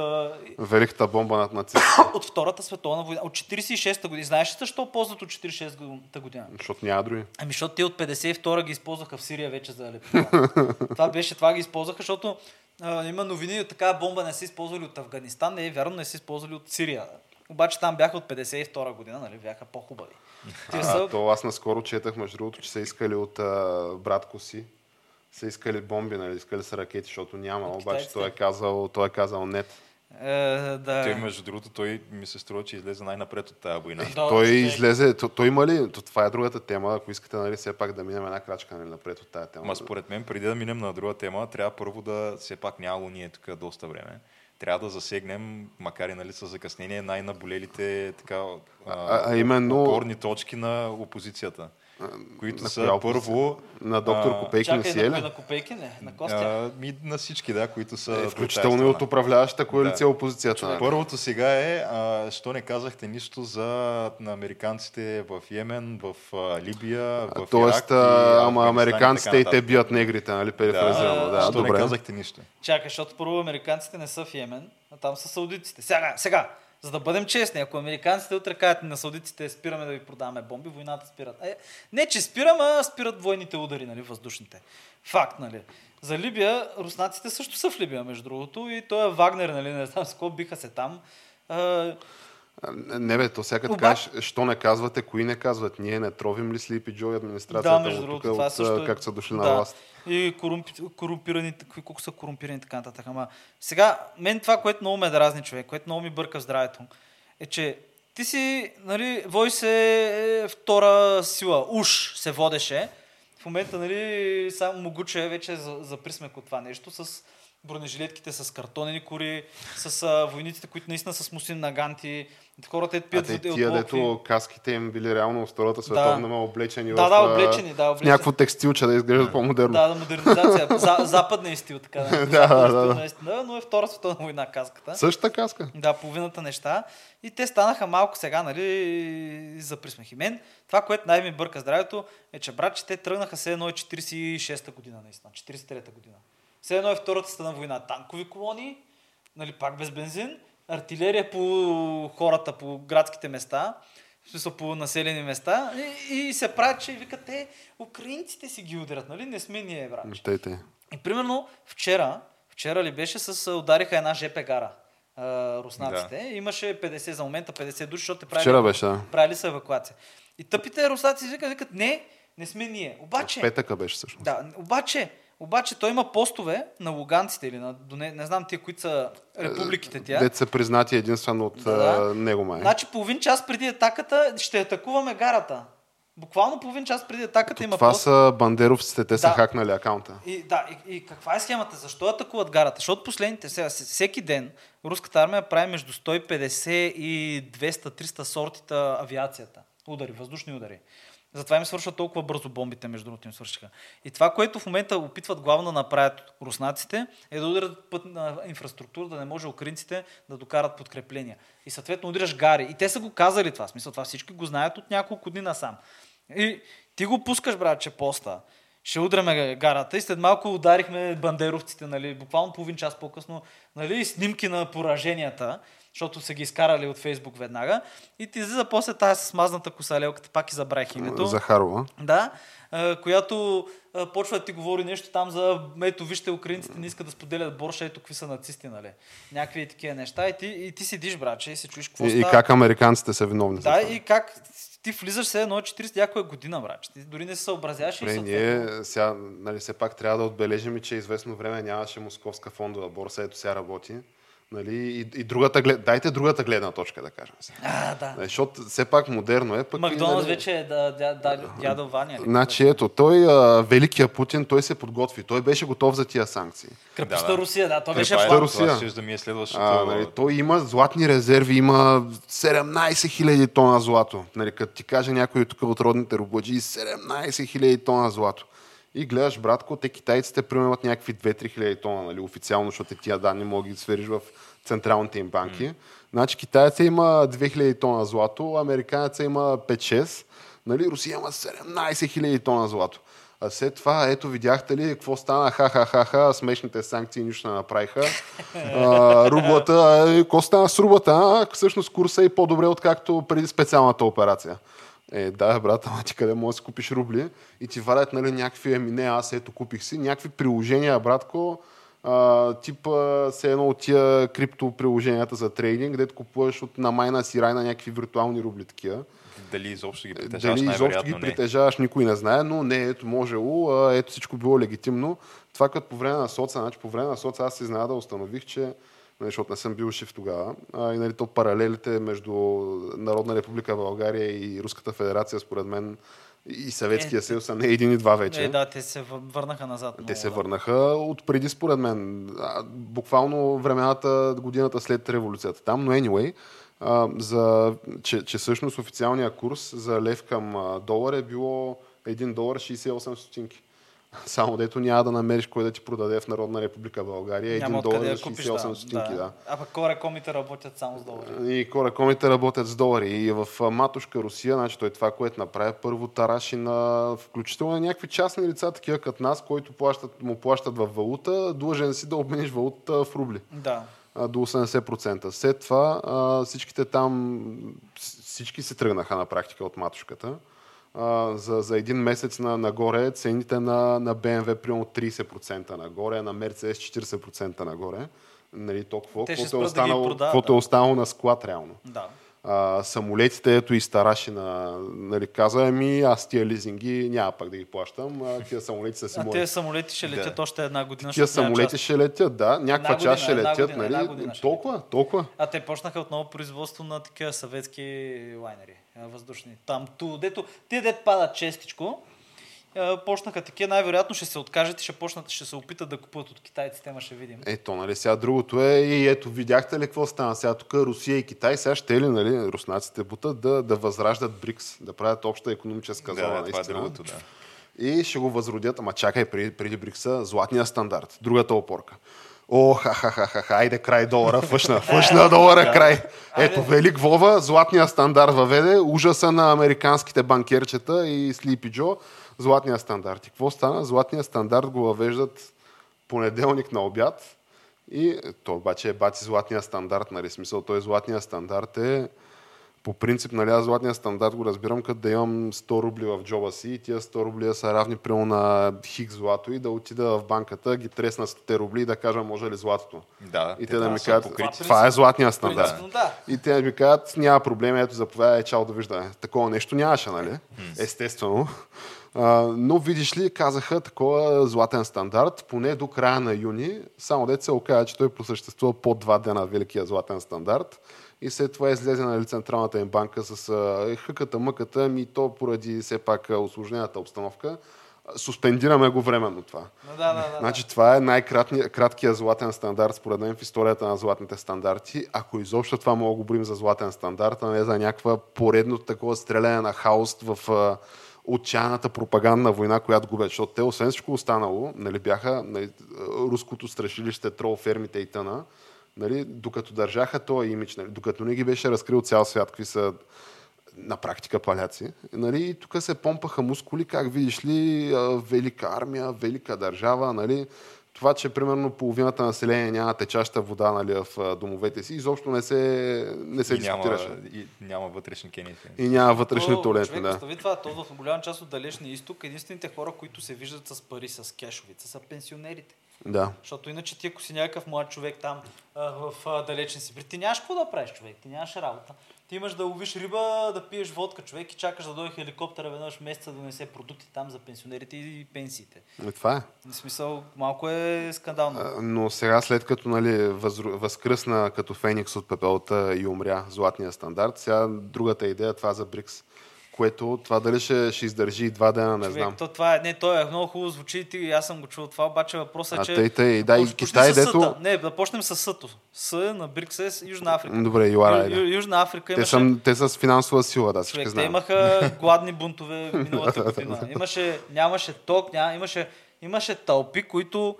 Великата бомба над нацистите. от Втората световна война, от 46-та година. Знаеш ли защо ползват от 46-та година? Защото няма други. Ами, защото те от 52-а ги използваха в Сирия вече за лепила. това беше, това ги използваха, защото а, има новини, такава бомба не са използвали от Афганистан, не е вярно, не са използвали от Сирия. Обаче там бяха от 52 година, нали, бяха по-хубави. Те А, са... то аз наскоро четах, между другото, че са искали от а, братко си, са искали бомби, нали, искали са ракети, защото няма, От обаче китайците? той е казал, той е казал нет. Е, да. Той, между другото, той ми се струва, че излезе най-напред от тази война. Да, той човек. излезе, то, той има ли, то, това е другата тема, ако искате, нали, все пак да минем една крачка нали, напред от тази тема. Ма според мен, преди да минем на друга тема, трябва първо да, все пак нямало ние тук доста време, трябва да засегнем, макар и нали, с закъснение, най-наболелите така, А- а именно- опорни точки на опозицията, които на са първо... На доктор а, Копейкин Чакай, си е на, на Копейки, не, на Костя. А, ми, на всички, да, които са... Е, включително и от управляващата коалиция Да. опозицията. нали? Първото сега е, а, що не казахте нищо за на американците в Йемен, в а, Либия, в Тоест, а, ама американците и те бият негрите, нали, перифразирано. Да, що добре. не казахте нищо. Чакай, защото първо американците не са в Йемен, а там са саудитите. Сега, сега, за да бъдем честни, ако американците утре кажат на саудитите спираме да ви продаваме бомби, войната спират. Е, не, че спираме, а спират двойните удари, нали, въздушните. Факт, нали. За Либия, руснаците също са в Либия, между другото, и той е Вагнер, нали, не знам с какво биха се там. А, Не бе, то сега Оба- така, що не казвате, кои не казват. Ние не тровим ли Слипи Джо и администрацията Да, между от другото, тук, това от, също е- как са дошли на да. власт. И корумпи, корумпираните, кои- колко са корумпирани и така нататък. Ама сега, мен това, което много ме дразни човек, което много ми бърка здравето, е, че ти си, нали, вой се е втора сила, уж се водеше. В момента, нали, само Могуче вече за, за присмек от това нещо с бронежилетките с картонени кори, с а, войниците, които наистина са с мусин наганти, хората е А пият те, води от тия, дето каските им били реално в Втората световна, ма облечени Да, в, да, а, облечени, да, облечени. някакво текстилче да изглеждат по-модерно. Да, да, модернизация. За, западния стил, така да. Да, да, да, да. наистина, но е втора световна война каската. Същата каска. Да, половината неща. И те станаха малко сега, нали, за присмех. И мен, това, което най-ми бърка здравето, е, че брат, че те тръгнаха се едно е 46-та година, наистина, 43-та година. Все едно е втората стана война. Танкови колони, нали, пак без бензин, артилерия по хората, по градските места, в смисъл по населени места и, и се прави, че викат, те, украинците си ги ударят, нали? Не сме ние, брат. Тъй, тъй. И примерно вчера, вчера ли беше, с удариха една ЖП гара руснаците. Да. Имаше 50 за момента, 50 души, защото те правили, Вчера беше, да. правили са евакуация. И тъпите руснаци викат, викат, не, не сме ние. Обаче, Петъка беше всъщност. да, обаче, обаче той има постове на луганците или на, не, не знам тия, които са републиките тя. Дете са признати единствено от Да, да. него май. Значи половин час преди атаката ще атакуваме гарата. Буквално половин час преди атаката има Това пост. са бандеровците, те са Да. хакнали акаунта. И, да, и, и каква е схемата? Защо атакуват гарата? Защото последните, сега, всеки ден руската армия прави между 150 и 200-300 сортита авиацията. Удари, въздушни удари. Затова им свършват толкова бързо бомбите, между другото им свършиха. И това, което в момента опитват главно да направят руснаците, е да ударят път на инфраструктура, да не може украинците да докарат подкрепления. И съответно удряш гари. И те са го казали това. Смисъл, това всички го знаят от няколко дни насам. И ти го пускаш, братче, поста ще удряме гарата и след малко ударихме бандеровците, нали, буквално половин час по-късно, нали, снимки на пораженията, защото са ги изкарали от Фейсбук веднага. И ти излиза после тази с мазната косалелката, пак и забравих името. Захарова. Да, която почва да ти говори нещо там за ето вижте, украинците не искат да споделят борша, ето какви са нацисти, нали. Някакви и такива неща. И ти, и ти седиш, братче, и се чуеш какво И, и става. как американците са виновни Да, и как ти влизаш все едно 40 някоя година, братче. Ти дори не се съобразяваш и Добре, съответно- ние сега, нали, все пак трябва да отбележим, и че известно време нямаше московска фондова борса, ето сега работи. Нали, и, и другата, глед... дайте другата гледна точка, да кажем. сега. А, да. Нали, Защото все пак модерно е. Пък и, Макдоналдс нали, вече е да, да, да, дядо Ваня. ли? Значи ето, той, а, великия Путин, той се подготви. Той беше готов за тия санкции. Крепостта Да, да. Русия, да, то беше план. Русия. Това да ми е следващото. А, нали, той има златни резерви, има 17 000 тона злато. Нали, като ти каже някой тук от родните рубаджи, 17 000 тона злато. И гледаш, братко, те китайците примерно имат някакви 2-3 хиляди тона, нали, официално, защото тия данни мога да ги свериш в централните им банки. Mm. Значи китайца има 2000 тона злато, американеца има 5-6, нали, Русия има 17 000 тона злато. А след това, ето, видяхте ли какво стана? Ха-ха-ха-ха, смешните санкции нищо не направиха. А, рублата, е, какво стана с рублата? А, всъщност курса е по-добре, откакто преди специалната операция. Е, да, брат, ама ти къде можеш да си купиш рубли и ти вадят нали, някакви, еми не, аз ето купих си, някакви приложения, братко, а, тип а, все едно от тия крипто приложенията за трейдинг, където купуваш от на майна си рай на някакви виртуални рубли такива. Дали изобщо ги притежаваш, Дали изобщо ги не. притежаваш, никой не знае, но не, ето можело, а, ето всичко било легитимно. Това като по време на соца, значи по време на соца аз се изненада установих, че нали, защото не съм бил шиф тогава, а, и нали, то паралелите между Народна република България и Руската федерация, според мен, и Съветския Е, съюз са не един и два вече. Е, да, те се вър- върнаха назад. Те се да. върнаха от преди, според мен, а, буквално времената, годината след революцията там, но anyway, а, за, че, че всъщност официалния курс за лев към а, долар е било 1 долар 68 стотинки. Само дето няма да намериш кой да ти продаде в Народна република България 1 Няма долар откъде за да купиш, 68 да, стотинки. Да. да. А пък корекомите работят само с долари. И коракомите работят с долари. И в матушка Русия, значи той това, което направи, първо тараши на включително на някакви частни лица, такива като нас, които плащат, му плащат в валута, длъжен си да обмениш валута в рубли Да. до 80%. След това а, всичките там, всички се тръгнаха на практика от матушката. А, за, за един месец на, нагоре цените на, на BMW примерно 30% нагоре, на Mercedes 40% нагоре. Нали, то какво? Те ще Каквото е, да останало, продават, каквото е да. останало на склад реално. Да. А, самолетите, ето и стараши на, нали, каза, ами аз тия лизинги няма пак да ги плащам, а, тия самолети са си А мои. тези самолети ще летят Да. още една година. Тия самолети част. ще летят, да. Някаква част ще летят, година, нали? година ще толкова, толкова. А те почнаха отново производство на такива съветски лайнери, въздушни. Там, ту, дето, те дет падат честичко, почнаха такива, най-вероятно ще се откажат и ще почнат, ще се опитат да купуват от китайците, ма ще видим. Ето, нали, сега другото е и ето, видяхте ли какво стана сега тук Русия и Китай, сега ще ли, нали, руснаците бутат да, да възраждат БРИКС, да правят обща економическа Да, зона, да, това е другото, да. И ще го възродят, ама чакай, преди, преди БРИКСа, златния стандарт, другата опорка. О, ха-ха-ха-ха, айде край долара, фъшна, фъшна долара, край. Ето, Велик Вова, златния стандарт въведе, ужаса на американските банкерчета и Слипи Джо, златния стандарт. И какво стана? Златния стандарт го въвеждат понеделник на обяд и то обаче е бати златния стандарт, нали? Смисъл, той златния стандарт е по принцип, нали, аз златния стандарт го разбирам, като да имам 100 рубли в джоба си и тия 100 рубли са равни прямо на хик злато и да отида в банката, ги тресна 100 рубли и да кажа може ли златото. Да, И те те да ми да са кажат, покрити. това е златния стандарт. Да. И те ми казват, няма проблем, ето заповядай, чао, довиждане. Такова нещо нямаше, нали? Естествено. А, но видиш ли, казаха такова златен стандарт, поне до края на юни, само дете се оказа, че той просъществува по два дена великия златен стандарт. И след това излезе нали, Централната им банка с а, хъката, мъката, ми то поради все пак осложнената обстановка. Суспендираме го временно това. Да, да, да. Значи това е най-краткия златен стандарт, според мен, в историята на златните стандарти. Ако изобщо това мога да го борим за златен стандарт, а не за някаква поредно такова стреляне на хаос в отчаяната пропагандна война, която губят. Защото те, освен всичко останало, нали, бяха нали, руското страшилище, трол, фермите и тъна, нали, докато държаха този имидж, нали, докато не ги беше разкрил цял свят, какви са на практика паляци. Нали, и тук се помпаха мускули, как видиш ли, велика армия, велика държава, нали, това, че примерно половината население няма течаща вода нали, в домовете си, изобщо не се, не се И няма, дискутираше. и няма вътрешни кенифи. И няма вътрешни туалетни. Да. Остави това, то в голяма част от далечния изток, единствените хора, които се виждат с пари, с кешовица, са пенсионерите. Да. Защото иначе ти, ако си някакъв млад човек там а, в а, далечен Сибир, ти нямаш какво да правиш, човек, ти нямаш работа. Ти имаш да ловиш риба, да пиеш водка, човек и чакаш да дойде хеликоптера веднъж месеца да донесе продукти там за пенсионерите и пенсиите. И това е. В смисъл, малко е скандално. А, Но сега, след като нали, възру... възкръсна като Феникс от пепелта и умря златния стандарт, сега другата идея това за Брикс, което това дали ще, ще издържи два дена, не човек, знам. То, това е, не, то е много хубаво звучи, и аз съм го чул това, обаче въпросът е, А че... тъй, тъй, да, и Китай, дето... С-та. Не, да почнем с Съто. С на БРИКС е Южна Африка. Добре, Юара, Ю- Южна Африка Те, имаше... са, те са с финансова сила, да, всички Човек, те имаха гладни бунтове миналата година. Имаше, нямаше ток, няма, имаше, имаше тълпи, които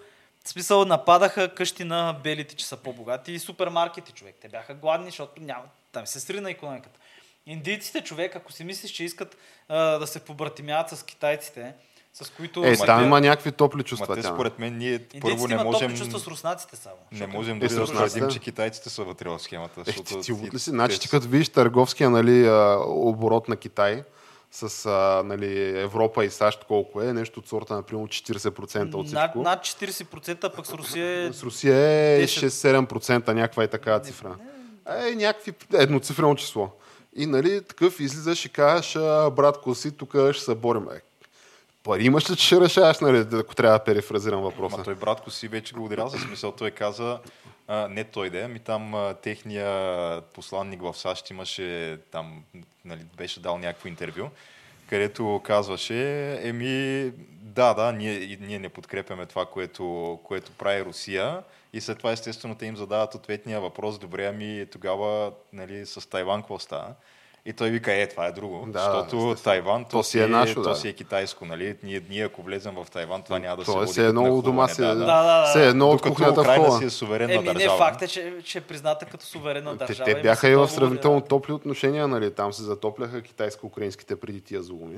в смисъл нападаха къщи на белите, че са по-богати и супермаркети, човек. Те бяха гладни, защото няма, там се срина економиката. Индийците, човек, ако си мислиш, че искат а, да се побратимяват с китайците, с които... Е, Ма там те- има някакви топли Ма чувства. те тя. според мен ние първо Индийците не имат можем, топли чувства с руснаците само. не можем Е, да твърдим, че китайците са вътре в схемата. Е, ти, ти ли си? те- Значи те ти като видиш търговския нали, оборот на Китай с а, нали, Европа и САЩ колко е, нещо от сорта, например, 40% от Над, всичко. над 40%, пък с Русия е... С Русия е 10. 6-7%, някаква е така цифра. Е, някакви едноцифрено число. И нали, такъв излизаш и кажеш, а, братко си, тук ще се борим. Е, пари имаш ли, че ще решаваш, нали, ако трябва да перефразирам въпроса? Ма той братко си вече го ударял за смисъл. Той каза, а, не той да ами там а, техния посланник в САЩ имаше там, нали, беше дал някакво интервю, където казваше, еми, да, да, ние, ние не подкрепяме това, което, което прави Русия. И след това, естествено, те им задават ответния въпрос, добре, ами тогава нали, с Тайван какво става? И той вика, е, това е друго, Да, защото естествено. Тайван, то, То си е нашо, то да. си е китайско, нали? Ние, ние ако влезем в Тайван, това няма да се То е води като едно у дома си, да, да. Да, да, все едно от кухнята в Украина хола. си е суверенна Еми, не, държава. факт е, че, че е призната като суверенна Те, държава. те бяха и в сравнително топли отношения, нали? Там се затопляха китайско-украинските преди тия зломи.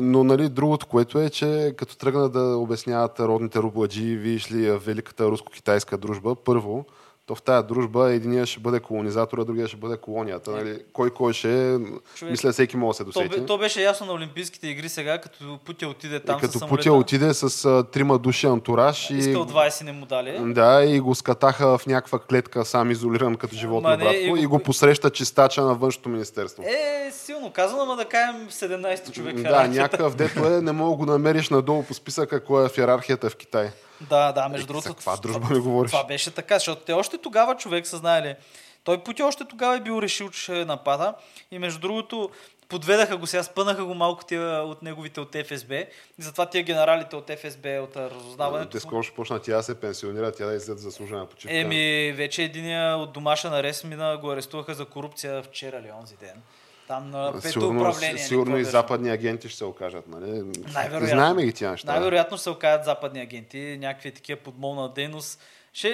Но нали, другото, което е, че като тръгна да обясняват родните рубладжи, видиш ли, великата руско-китайска дружба, първо, то в тази дружба единия ще бъде колонизатора, другия ще бъде колонията. Нали? Кой кой ще е, Човек, мисля, всеки може да се То, досети. бе- то беше ясно на Олимпийските игри сега, като Путя отиде там и като със самолета. Путя отиде с а, трима души антураж и, Искал 20 не му дали. да, и го скатаха в някаква клетка, сам изолиран като животно Ма не, братко, и и, го- го посреща чистача на външното министерство. Е, силно казано, ама да кажем 17 човек. в Да, някакъв дето е, не мога да го намериш надолу по списъка, кой е в иерархията в Китай. Да, да, между другото. за каква дружба ми говориш? Това беше така, защото те още тогава човек са знаели. Той Путя още тогава е бил решил, че ще напада. И между другото, подведаха го сега, спънаха го малко тия от неговите от ФСБ. И затова тия генералите от ФСБ, от разузнаването. Те скоро ще почна тя да се пенсионира, тя да излезе заслужена почивка. Еми, вече единия от домашен арест мина го арестуваха за корупция вчера ли, онзи ден. Там на пето сигурно, управление. сигурно и западни агенти ще се окажат, нали? Най-вероятно. Знаеме ги тя неща. Най-вероятно ще се окажат западни агенти, някакви такива подмолна дейност. Ще,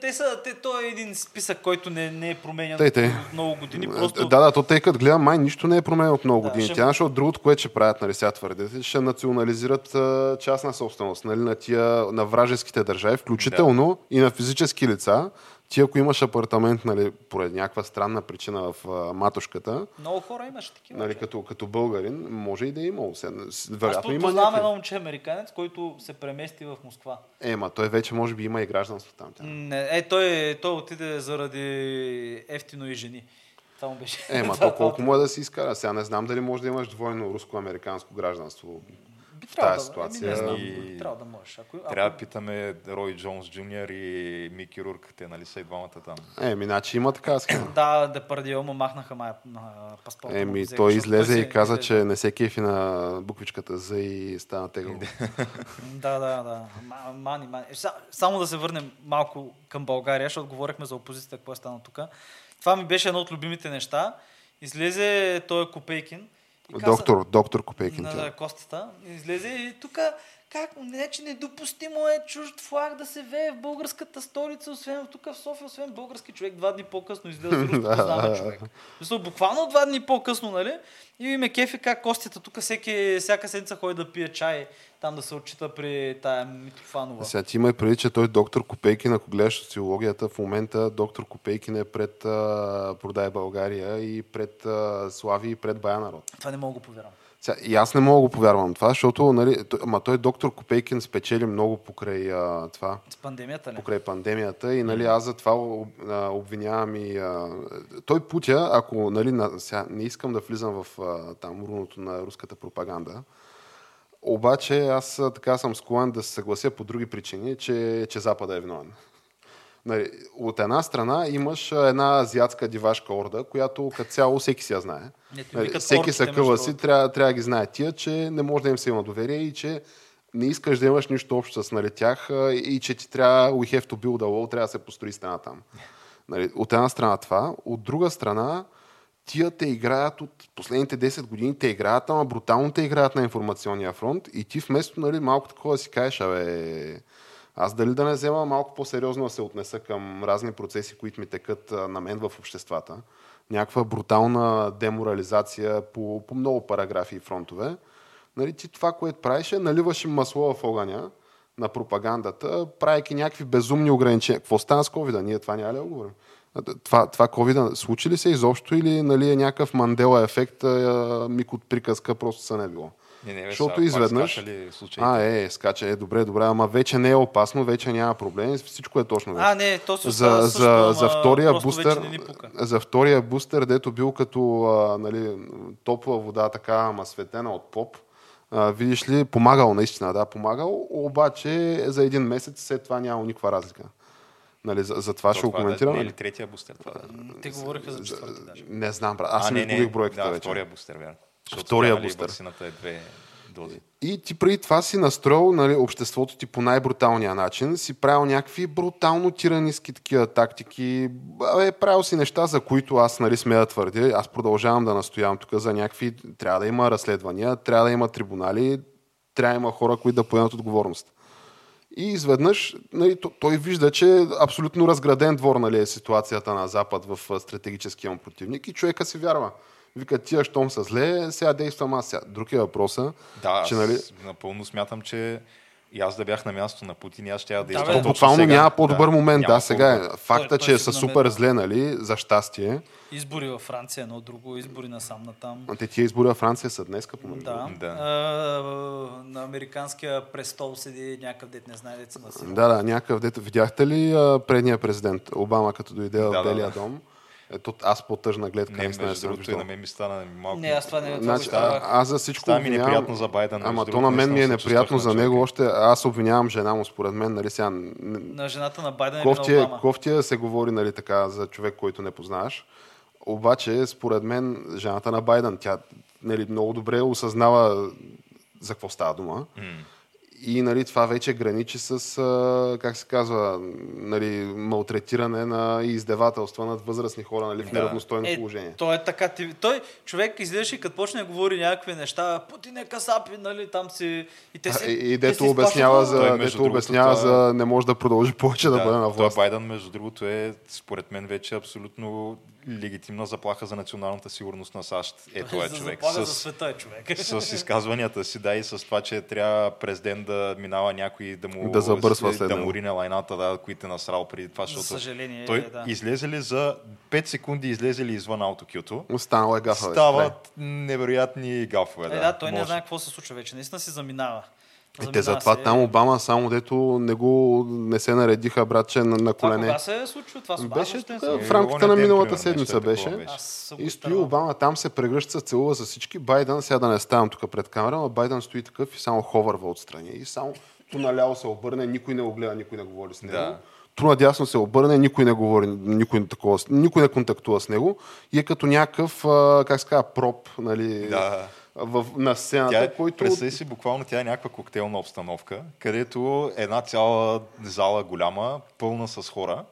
те са, те, то е един списък, който не, не е променян Тъй, тъй. от много години. Просто Да, да, то тъй като гледам, май нищо не е променено от много Да, години. ще- Тя, защото другото, което ще правят, нали, сега твърдете, ще национализират а, частна собственост, нали, на тия, на вражеските държави, включително и на физически лица, Ти ако имаш апартамент, нали, поради някаква странна причина в а, матушката, Много хора имаше такива. нали, като, като българин, може и да е Аз Вероятно има познавам едно момче американец, който се премести в Москва. Е, ма той вече може би има и гражданство там. Тя. Не, е, той, той отиде заради ефтино и жени. Това му беше. Е, ма Това- то колко му е да си изкара? Сега не знам дали може да имаш двойно руско-американско гражданство. Би в тази да, ситуация. Не знам, И- би трябвало да можеш. Ако, ако... Трябва да питаме Рой Джонс Джуниор и Мики Рурк. Те нали са и двамата там. Е, значи има така схема. Да, Депардио му махнаха на паспорта. Еми, взеха, той излезе и каза, излезе. че не се кефи на буквичката За и стана тегъл. Да, да, да. Ма- Мани, мани. Са- Само да се върнем малко към България, защото говорихме за опозицията, какво е станало тук. Това ми беше едно от любимите неща. Излезе той Копейкин. И каза- Доктор, доктор Копейкин. на, на Костата. Излезе и тук как, не, че недопустимо е чужд флаг да се вее в българската столица, освен тук в София, освен български човек. Два дни по-късно излезе руско знаме човек. Мисля, буквално два дни по-късно, нали? И ме кефи как Костята тук всеки, всяка седмица ходи да пие чай, там да се отчита при тая Митрофанова. Сега ти има и преди, че той доктор Копейкин, ако гледаш социологията, в момента доктор Копейкин е пред а, Продай България и пред а, Слави и пред Бая народ. Това не мога да повярвам. Сега, и аз не мога да го повярвам това, защото, нали, той, ама той доктор Копейкин спечели много покрай а, това, С пандемията ли? покрай пандемията и нали, аз за това об- а, обвинявам и... А, той путя, ако нали, на, сега, не искам да влизам в а, там руното на руската пропаганда, обаче аз така съм склонен да се съглася по други причини, че, че Запада е виновен. Нали, от една страна имаш една азиатска дивашка орда, която като цяло всеки си я знае. Ето, Нали, всеки са къла си, трябва, трябва да ги знае тия, че не може да им се има доверие и че не искаш да имаш нищо общо с нали, тях и че ти трябва, we have to build a wall, трябва да се построи стена там. Нали, от една страна това, от друга страна тия те играят от последните 10 години, те играят, ама брутално те играят на информационния фронт и ти вместо нали, малко такова си кажеш, абе, аз дали да не взема малко по-сериозно да се отнеса към разни процеси, които ми текат на мен в обществата. Някаква брутална деморализация по, по много параграфи и фронтове. Нали, ти това, което правиш е наливаш им масло в огъня на пропагандата, правейки някакви безумни ограничения. Какво стана с COVID-а? Ние това няма ли да говорим? Това, това COVID-а случи ли се изобщо или нали, е някакъв Мандела ефект, а, миг от приказка просто са не било? Не, не, Защото пак изведнъж- скачали. А, е, скача, е, добре, добре, ама вече не е опасно, вече няма проблем, всичко е точно вече. А, не, то се за, за, също, за, втория бустер, не за втория бустер, дето бил като а, нали, топла вода, така, ама светена от поп, а, видиш ли, помагал наистина, да, помагал, обаче за един месец след това няма никаква разлика. Нали, за, за това То ще го това да- коментираме. Не е ли? ли третия бустер? Това, да. Те говориха за четвърти даже. Не знам, брат. Аз а, си не, изгубих не, бройката да, вече. втория бустер, вярно. Защото Втория тя, бустер. Ваксината е две дози. И ти преди това си настроил нали, обществото ти по най-бруталния начин, си правил някакви брутално тираниски такива тактики, е правил си неща, за които аз нали, смея да твърдя, аз продължавам да настоявам тук за някакви, трябва да има разследвания, трябва да има трибунали, трябва да има хора, които да поемат отговорност. И изведнъж нали, то- той вижда, че абсолютно разграден двор нали, е ситуацията на Запад в стратегическия му противник и човека си вярва. Вика, тия, щом са зле, сега действам аз. Сега. Друг е въпроса, Да, че нали, напълно смятам, че и аз да бях на място на Путин, и аз ще да бе. действам. Точно буквално сега. няма по-добър момент. Да, сега е. Факта, че е са супер зле, нали, за щастие. Избори във Франция, едно друго, избори насам натам. А те тия избори във Франция са днеска, по Да. Да. А, на американския престол седи някакъв дет, не знае деца на си. Да, да, някакъв дето. Видяхте ли а, предния президент Обама, като дойде в Да, да, Белия да. дом? Ето, аз по-тъжна гледка Не, между другото и на мен ми стана малко... Не, аз това не това Значи, а, аз за всичко Става ми обвинявам- неприятно за Байден. Ама то на мен ми е неприятно за на него. Още аз обвинявам жена му, според мен, нали сега. На жената на Байден на е, Обама? кофти е да се говори нали, така за човек, който не познаваш. Обаче, според мен, жената на Байден, тя нали, много добре осъзнава за какво става дума. М. И нали, това вече граничи с, а, как се казва, нали, малтретиране на и издевателства над възрастни хора нали, в Да. неравностойно Е, положение. той е така. Ти, той, човек излезеше и като почне да говори някакви неща, Путин е касапи, нали, там си... И те А, си, И, и те дето си обяснява, за, Той, дето другото, обяснява това- за не може да продължи повече да, бъде на това власт. Байден, между другото, е според мен вече абсолютно легитимна заплаха за националната сигурност на САЩ. Е, това е за човек. заплаха С, за света е човек. с изказванията си, да, и с това, че трябва президент да минава някой да му, Да забърсва след да му рине лайната, да, които е насрал преди това, За защото съжаление, той да. излезе ли за 5 секунди, излезе ли извън аутокюто, Останала е гафа. вече. стават невероятни гафове. Е, да, да, той не Може. знае какво се случва вече. Наистина си заминава. Е, те затова се. там Обама само дето не го не се наредиха братче на, на Това колене. кога се е случило? Това с Беше тук, в рамките на миналата седмица беше. съм И стои. Обама, там се прегръща, се целува с всички. Байден, сега да не ставам тук пред камера, но Байден стои такъв и само ховърва отстрани. И само ту наляво се обърне, никой не го гледа, никой не говори с него. Да. Ту надясно се обърне, никой не говори, никой, такова, никой не контактува с него. И е като някакъв, как се казва, проп, нали, Да. В, на сцената, Тя е, който... представи си, буквално тя е някаква коктейлна обстановка, където една цяла зала голяма, пълна с хора,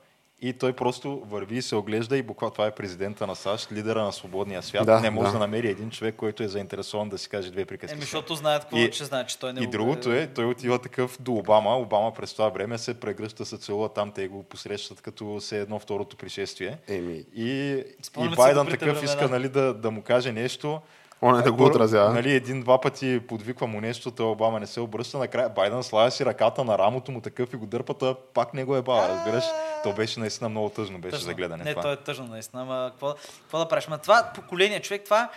и той просто върви и се оглежда и буквално това е президента на САЩ, лидера на свободния свят. Да, не може да. да. намери един човек, който е заинтересован да си каже две приказки. Еми, защото знаят какво, И- че знаят, че той не И го- другото е, той отива такъв до Обама. Обама през това време се прегръща, се целува там, те го посрещат като се едно второто пришествие. Еми, И, Спомням и Байден такъв времена. иска нали, да, да му каже нещо. Он е да го отразява. Нали, един-два пъти подвиква му нещо, той Обама не се обръща. Накрая Байден слага си ръката на рамото му такъв и го дърпа, той пак не го е бава, разбираш? То беше наистина много тъжно, беше Тъжно. за гледане Не, това. то е тъжно наистина, ама какво, какво да правиш? Ма това поколение, човек, това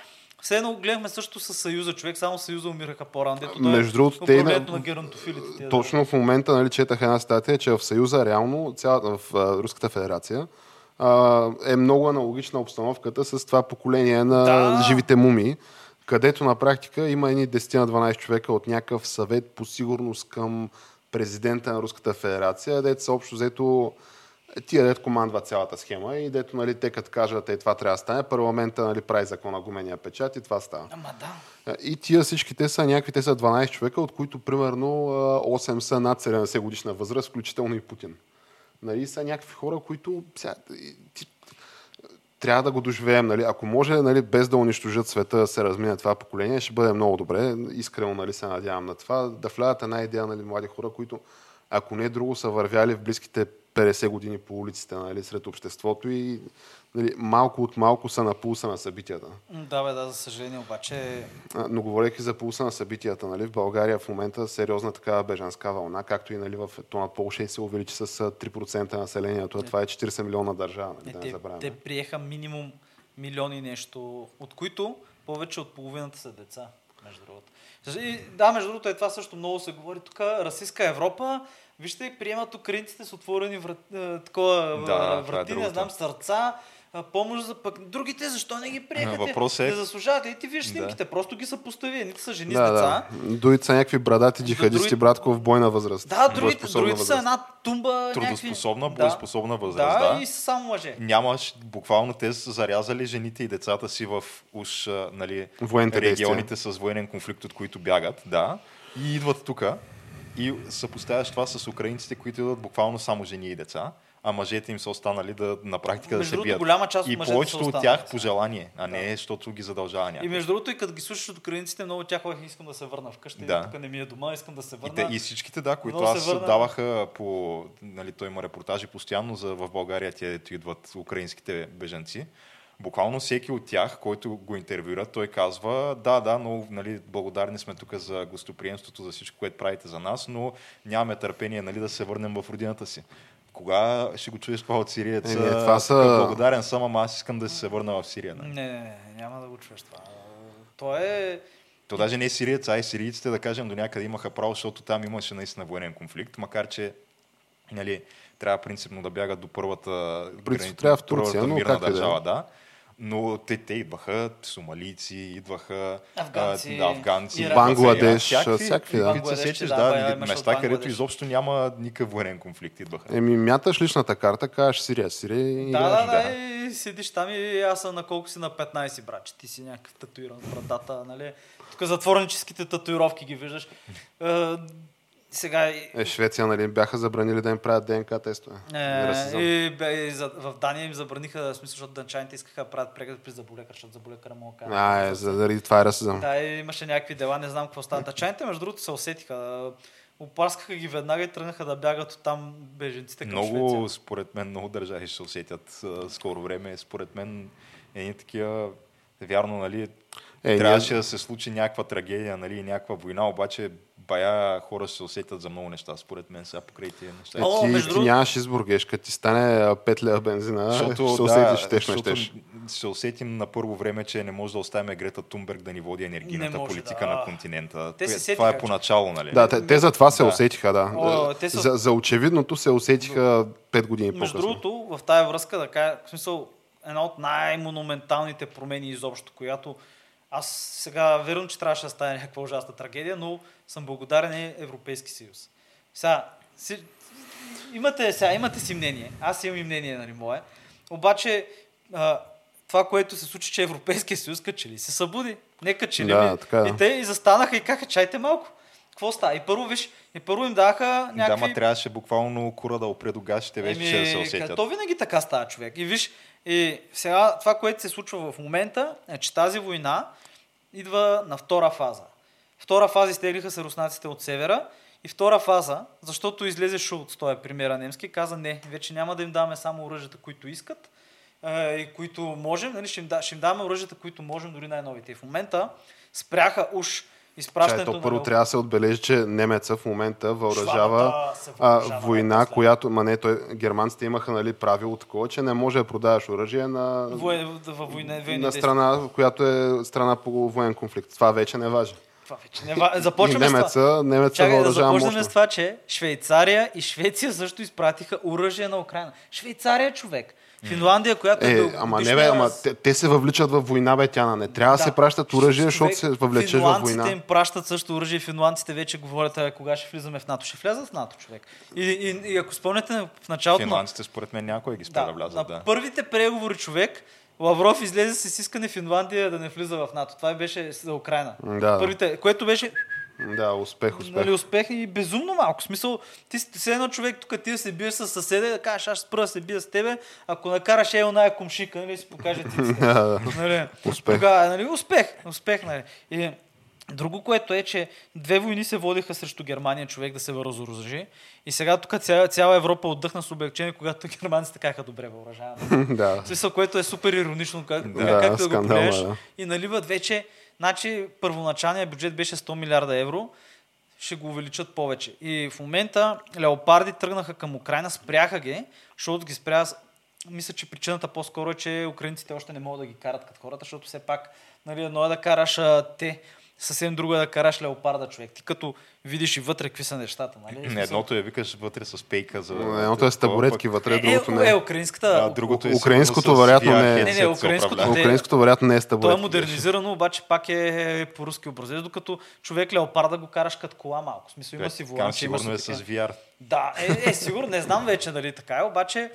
все едно гледахме също с Съюза, човек, само Съюза умираха по-рано. Е Между другото, те на- на геронтофилите. тия, да. Точно в момента нали, четах една статия, че в Съюза реално, цялата в Руската федерация, а, е много аналогична обстановката с това поколение на Да. живите мумии, където на практика има едни 10 на 12 човека от някакъв съвет по сигурност към президента на Руската федерация, дето са общо взето е, тия дето командва цялата схема и дето нали, те като кажат, е това трябва да стане, парламента нали, прави закона гумения печат и това става. Ама да. И тия всички те са някакви, те са 12 човека, от които примерно а, 8 са над 70 годишна възраст, включително и Путин. Нали, са някакви хора, които трябва да го доживеем. Нали. Ако може, нали, без да унищожат света, да се размине това поколение, ще бъде много добре. Искрено нали, се надявам на това. Да влязат една идея нали, млади хора, които, ако не друго, са вървяли в близките 50 години по улиците нали, сред обществото и нали, малко от малко са на пулса на събитията. Да, бе, да, за съжаление, обаче. А, Но говорейки за пулса на събитията, нали, в България в момента сериозна такава бежанска вълна, както и нали, в то на Полша и се увеличи с а, 3% населението. Това е 40 милиона държава, нали, Не, да не забравяме. те приеха минимум милиони нещо, от които повече от половината са деца, между другото. И, да, между другото, е това също много се говори. Тук расистска Европа, вижте, приемат украинците с отворени врат, такова, Да, е, е врати, не знам, сърца, помощ за пък. Другите, защо не ги приеха? Въпрос е- не заслужават. И ти Да. снимките, просто ги съпостави. Едните са жени да, с деца. да. Другите са някакви брадати джихадисти, други- братко, в бойна възраст. Да, другите, другите са една тумба. Трудоспособна, някакви... боеспособна възраст, Да, да. и са само мъже. Нямаш, буквално те са зарязали жените и децата си в уж, нали, Военните регионите с военен конфликт, от които бягат, да, и идват тук и съпоставяш това с украинците, които идват буквално само жени и деца, а мъжете им са останали да на практика да Между се другото, бият. голяма част от и повечето от тях по желание, а не защото ги задължава И някой. между другото, и като ги слушаш от украинците, много от тях искам да се върна вкъщи, Да. тук не ми е дома, искам да се И, върна. те, и всичките, да, които Много се аз върна. даваха по... Нали, той има репортажи постоянно за в България, те идват украинските бежанци. Буквално всеки от тях, който го интервюира, той казва, да, да, но нали, благодарни сме тук за гостоприемството, за всичко, което правите за нас, но нямаме търпение нали, да се върнем в родината си. Кога ще го чуеш това от сириец? Е, това са- Благодарен съм, ама аз искам да се върна в Сирия. Нали? Не, не, не, няма да го чуеш това. То е... То даже не е сириец, а и сирийците, да кажем, до някъде имаха право, защото там имаше наистина военен конфликт, макар че нали, трябва принципно да бягат до първата, Принципно трябва в Турция, първата но мирна е. държава, да. Но те, те идваха, сомалийци, идваха Афганци, а, афганци Ирак. Бангладеш, всякакви, да. се сетиш, да, да, имаше от места, където изобщо няма никакъв военен конфликт идваха. Еми, мяташ личната карта, кажеш Сирия, Сирия и Да, играеш. да, да, и седиш там и аз съм на колко си на 15, брат, че ти си някакъв татуиран в брадата, нали? Тук затворническите татуировки ги виждаш. Е, сега Е, Швеция, нали, бяха забранили да им правят ДНК тестове. Е, и, и за, в Дания им забраниха, в смисъл, защото дънчаните искаха да правят преглед при заболекар, защото заболекара му казва. А, е, за- заради това е расизъм. Да, и имаше някакви дела, не знам какво става. Дъчаните, между другото, се усетиха. опаскаха ги веднага и тръгнаха да бягат от там беженците към Много, Швеция. според мен, много държави ще се усетят скоро време. Според мен, едни такива, вярно, нали, Е, трябваше ние- да се случи някаква трагедия, нали, някаква война, обаче бая хора се усетят за много неща, според мен, сега покрай тия неща. Е, О, ти, между ти нямаш избор, геш, като ти стане а, 5 лева бензина, Защото, ще се да, усетиш, щеш, не защото щеш. ще усетим на първо време, че не може да оставим Грета Тунберг да ни води енергийната Не може, политика да. на континента. Те се Това е поначало, нали? Да, те, те за това се Да. усетиха, да. О, те са- За, за очевидното се усетиха 5 години Между по-късно. другото, в тая връзка, да кажа, в смисъл, една от най-монументалните промени изобщо, която аз сега верно, че трябваше да стане някаква ужасна трагедия, но съм благодарен е Европейски съюз. Сега, си, имате, сега, имате си мнение, аз имам и мнение, нали, мое, обаче а, това, което се случи, че Европейския съюз каче ли се събуди. Не каче ли Да, ми. така е. И те и застанаха и казаха, чайте малко. Какво става? И първо, виж, и първо им даха Да, някакви... ма трябваше буквално кура да опре до гащите вече, че да се усетят. Като винаги така става човек. И виж, и сега това, което се случва в момента, е, че тази война идва на втора фаза. Втора фаза изтеглиха се руснаците от севера и втора фаза, защото излезе Шулц, той е премиера немски, каза не, вече няма да им даваме само оръжията, които искат е, и които можем, нали, ще, им да, ще им даваме оръжията, които можем, дори най-новите. И в момента спряха уж Чай, изпращането то първо на... трябва да се отбележи, че немеца в момента въоръжава а, война, най-после. която, ма не, той, германците имаха нали, правило такова, че не може да продаваш оръжие на, във война, на страна, която е страна по военен конфликт. Това вече не важи. Това вече не ва... И Започваме с това. немеца, немеца Чакай да започнем мощно. с това, че Швейцария и Швеция също изпратиха оръжие на Украина. Швейцария, човек. Финландия, която е, Е, ама не бе, ама те, те се въвличат в война, бе, Тяна. Не трябва да, се пращат оръжие, защото се въвлечеш в финландците война. им пращат също оръжие. Финландците вече говорят а, кога ще влизаме в НАТО. Ще влязат в НАТО, човек. И, и, и ако спомняте в началото на Финландците, според мен, някой ги спря да, да, влязат, на да. първите преговори човек, Лавров излезе с искане Финландия да не влиза в НАТО. Това беше за Украина. Да. Първите, което беше Да, успех, успех. Нали, успех и безумно малко. В смисъл, ти си едно човек, тук ти се биеш с съседа, да кажеш, аз спра да се бия с тебе, ако накараш е оная комшика, нали, си покаже ти. нали, Успех. Тогава, нали, успех, успех, нали. И друго, което е, че две войни се водиха срещу Германия, човек да се разоръжи. И сега тук цяла, цяла Европа отдъхна с облегчение, когато германците казаха добре въоръжаваме. да. Смисъл, което е супер иронично, как, Да, както да го приемеш. да. И наливат вече, значи първоначалният бюджет беше 100 милиарда евро, ще го увеличат повече. И в момента леопарди тръгнаха към Украина, спряха ги, защото ги спря. Мисля, че причината по-скоро е, че украинците още не могат да ги карат като хората, защото все пак нали, едно е да караш а, те, съвсем друго е да караш леопарда човек. Ти като видиш и вътре какви са нещата. Нали? Не, едното е викаш вътре с пейка за... Едното е с табуретки вътре, е, другото е, не. е, е. украинската, Да, другото е Украинското вероятно не е. Не, не, украинското е. Украинското вероятно не е с То е табуретки. модернизирано, обаче пак е по руски образец, докато човек леопарда го караш като кола малко. В смисъл има си Там волан, има сигурно е с. VR. Да, е, е, сигурно, не знам вече дали така е, обаче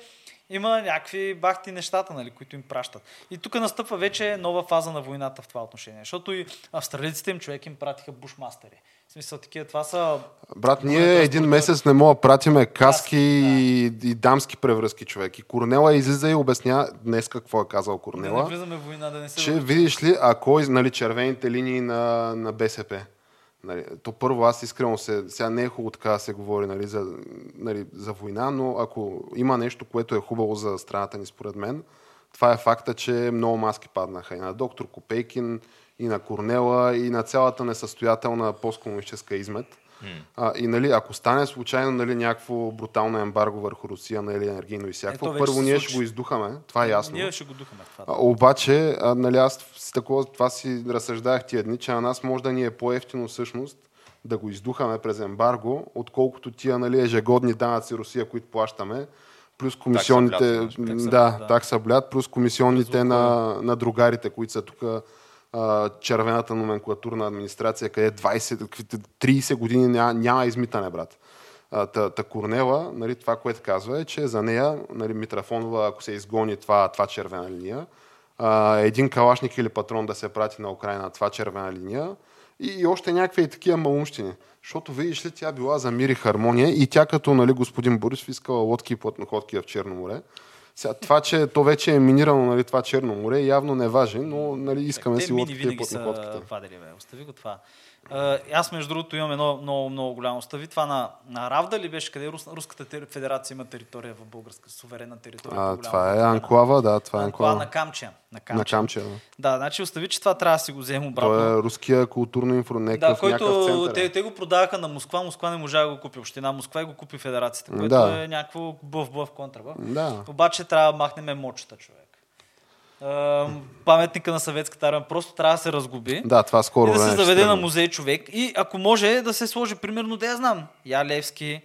има някакви бахти нещата, нали, които им пращат. И тук настъпва вече нова фаза на войната в това отношение, защото и австралийците им човек им пратиха бушмастери. В смисъл такива, това са... Брат, ние Добре, един да, месец не мога да пратиме каски Каски, и, и дамски превръзки, човек. И Корнела излиза и обясня днес какво е казал Да не Корнела. влизаме в война, да не се... че видиш ли, ако нали, червените линии на, на БСП, нали, то първо аз искрено се, сега не е хубаво така да се говори нали, за, нали, за война, но ако има нещо, което е хубаво за страната ни според мен, това е факта, че много маски паднаха и на доктор Копейкин, и на Корнела, и на цялата несъстоятелна посткомунистическа измет. А, и нали, ако стане случайно нали, някакво брутално ембарго върху Русия нали, енергийно и всякакво, Ето, първо ние ще го издухаме, това е ясно. Ние ще го духаме това. А, обаче, а, нали, аз с такова, това си разсъждах тия дни, че на нас може да ни е по-ефтино всъщност да го издухаме през ембарго, отколкото тия нали, ежегодни данъци Русия, които плащаме, плюс комисионните, блят, такса да, блят, да. такса блят, плюс комисионните на, на другарите, които са тук червената номенклатурна администрация, къде 20, каквито 30 години няма, няма измитане, брат. Та, та Корнела, нали, това, което казва е, че за нея, нали, Митрафонова, ако се изгони това, това червена линия, а, един калашник или патрон да се прати на Украина, това червена линия, и, и още някакви и такива малумщини. Защото, видиш ли, тя била за мир и хармония и тя като нали, господин Борисов искала лодки и плътноходки в Черно море. Сега, това, че то вече е минирано нали, това Черно море, явно не важи, но нали, искаме си лодките и винаги са вадили, бе. Остави го това. Аз, между другото, имам едно много, много голямо стави. Това на, на Равда ли беше, къде Рус, Руската федерация има територия в българска, суверенна територия. А, това е Анклава, да, това е Анклава на Камчия. На На Камчия. Камчия. Да. Да, значи остави, че това трябва да си го вземем обратно. Той е руския културно инфо, Да, който те, е. те го продаваха на Москва, Москва не можа да го купи. Община Москва и го купи федерацията, което Да. е някакво бъв-бъв контрабъв. Да. Обаче трябва да махнем мочета, човек. Ам, паметника на съветската армия просто трябва да се разгуби. да, това скоро и да се заведе на музей човек. И ако може да се сложи, примерно, да я знам. Я Левски,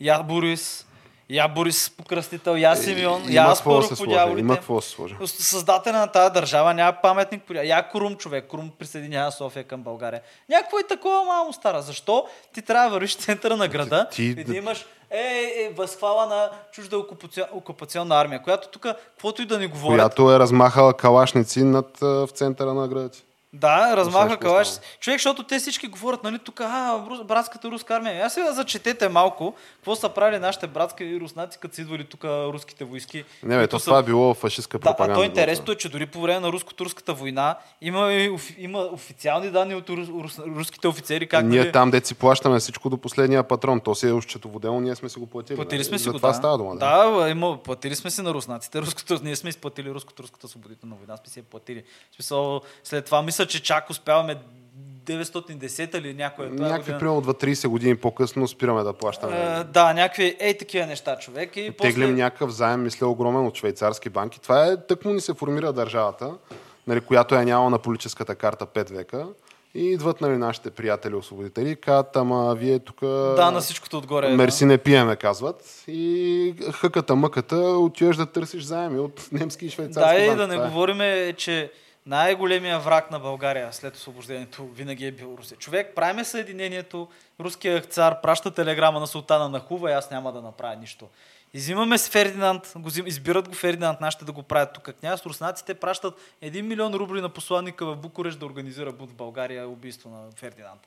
я Борис, я Борис Покръстител, я Симеон, Е, Има я се по сложи. дяволите. Има какво се сложи. Създателя на тази държава няма паметник. Я Крум човек. Крум присъединява София към България. Някакво и такова мамо стара. Защо ти трябва да вървиш в центъра на града Ти- и да имаш е, е, възхвала на чужда окупацион, окупационна армия, която тук, каквото и да ни говорят, Която е размахала калашници над, в центъра на града. Да, размаха какво калаш. Човек, защото те всички говорят, нали, тук, а, братската руска армия. Аз сега зачетете малко, какво са правили нашите братски и руснаци, като са идвали тук руските войски. Не, бе, то са- това е било фашистска Да, пропаганда. а то интересното е, че дори по време на руско-турската война има, има официални данни от рус, рус, руските офицери, как Ние нали, там, де си плащаме всичко до последния патрон. То си е счетоводелно, ние сме си го платили. Платили нали? сме си За го, това да. става дума. Да. Да, има, платили сме си на руснаците. Руското, ние сме изплатили руско-турската освободителна война, сме си я платили. В смисъл, след това мисля, че чак успяваме 910 или някоя тази Някакви година. примерно 30 години по-късно спираме да плащаме. Е, да, някакви ей такива неща, човек. И после... Теглим някакъв заем, мисля, огромен от швейцарски банки. Това е тъкмо ни се формира държавата, нали, която е нямала на политическата карта 5 века. И идват нали, нашите приятели освободители и казват, ама вие тук... Да, на всичкото отгоре. Мерси да. не пиеме, казват. И хъката мъката отиваш да търсиш заеми от немски и швейцарски Да, и банки. да не Това е. говорим, че най-големия враг на България след освобождението винаги е бил Русия. Човек, правиме съединението, руският цар праща телеграма на султана на Хува и аз няма да направя нищо. Изимаме с Фердинанд, го взим, избират го Фердинанд, нашите да го правят тук княз. Руснаците пращат 1 милион рубли на посланника в Букурещ да организира бунт в България убийство на Фердинанд.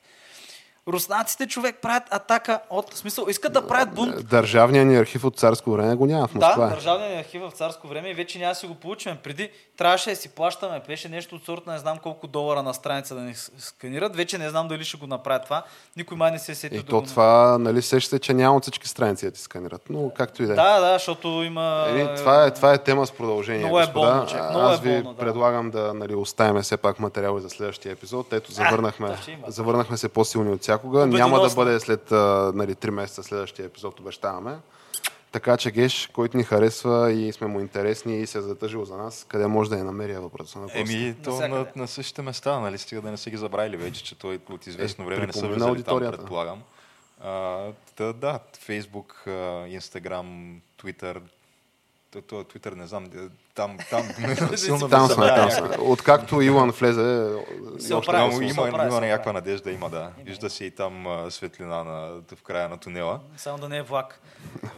Руснаците, човек, правят атака от... В смисъл, искат да правят бунт Държавният ни архив от царско време го няма в Москва. да, държавният архив в царско време и вече няма си го получим. Преди трябваше да си плащаме, беше нещо от сорта, не знам колко долара на страница да ни сканират. Вече не знам дали ще го направят това. Никой май не се е сетил И да то го това, нали, сещате, че няма от всички страници да ти сканират. Но както и да е. Да, да, защото има... Еми, това, е, това е тема с продължение. Много е господа. болно, човек, много Аз е ви болно, да. предлагам да нали, оставим все пак материали за следващия епизод. Ето, завърнахме, има. завърнахме се по-силни от всякога. Победоносно. Няма да бъде след а, нали, 3 месеца следващия епизод, обещаваме. Така че Геш, който ни харесва и сме му интересни и се е затъжил за нас, къде може да я намери въпроса на просто. Еми, то на, на същите места, нали, стига да не са ги забравили вече, че той от известно Е, време не са влизали там, предполагам. А, да, да, Фейсбук, а, Инстаграм, Твитър, то, то, Твитър не знам, там, там, силно Там ме сме, там сме. Откакто Илан влезе, Се оправи, Там има, оправи, има някаква надежда, има да. Вижда се и там светлина на, в края на тунела. Само да не е влак.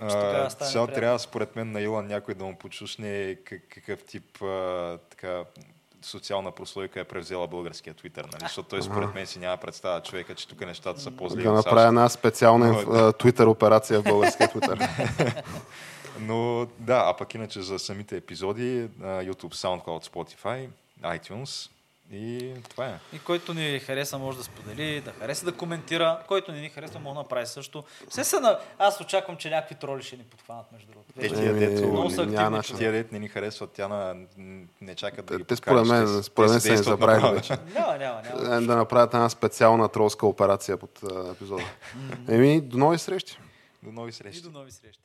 Приятно. трябва, според мен, на Илан някой да му почушне как- какъв тип а, така, социална прослойка е превзела българския Твитър, нали? защото той според мен си няма представа човека, че тук нещата са по-зле. да направя една специална Twitter операция в българския Twitter. Но да, а пък иначе за самите епизоди, YouTube, SoundCloud, Spotify, iTunes и това е. И който ни хареса, може да сподели, да хареса, да коментира. Който не ни хареса, може да направи също. Все са на... Аз очаквам, че някакви троли ще ни подхванат, между другото. Те тия, дето, много са активни тия дет не ни харесват, тя на, не чакат да ги Те според мен, според мен ни действат забравили вече. Няма, няма, няма. Е, да направят една специална тролска операция под епизода. Еми, до нови срещи! До нови И срещи. до нови срещи.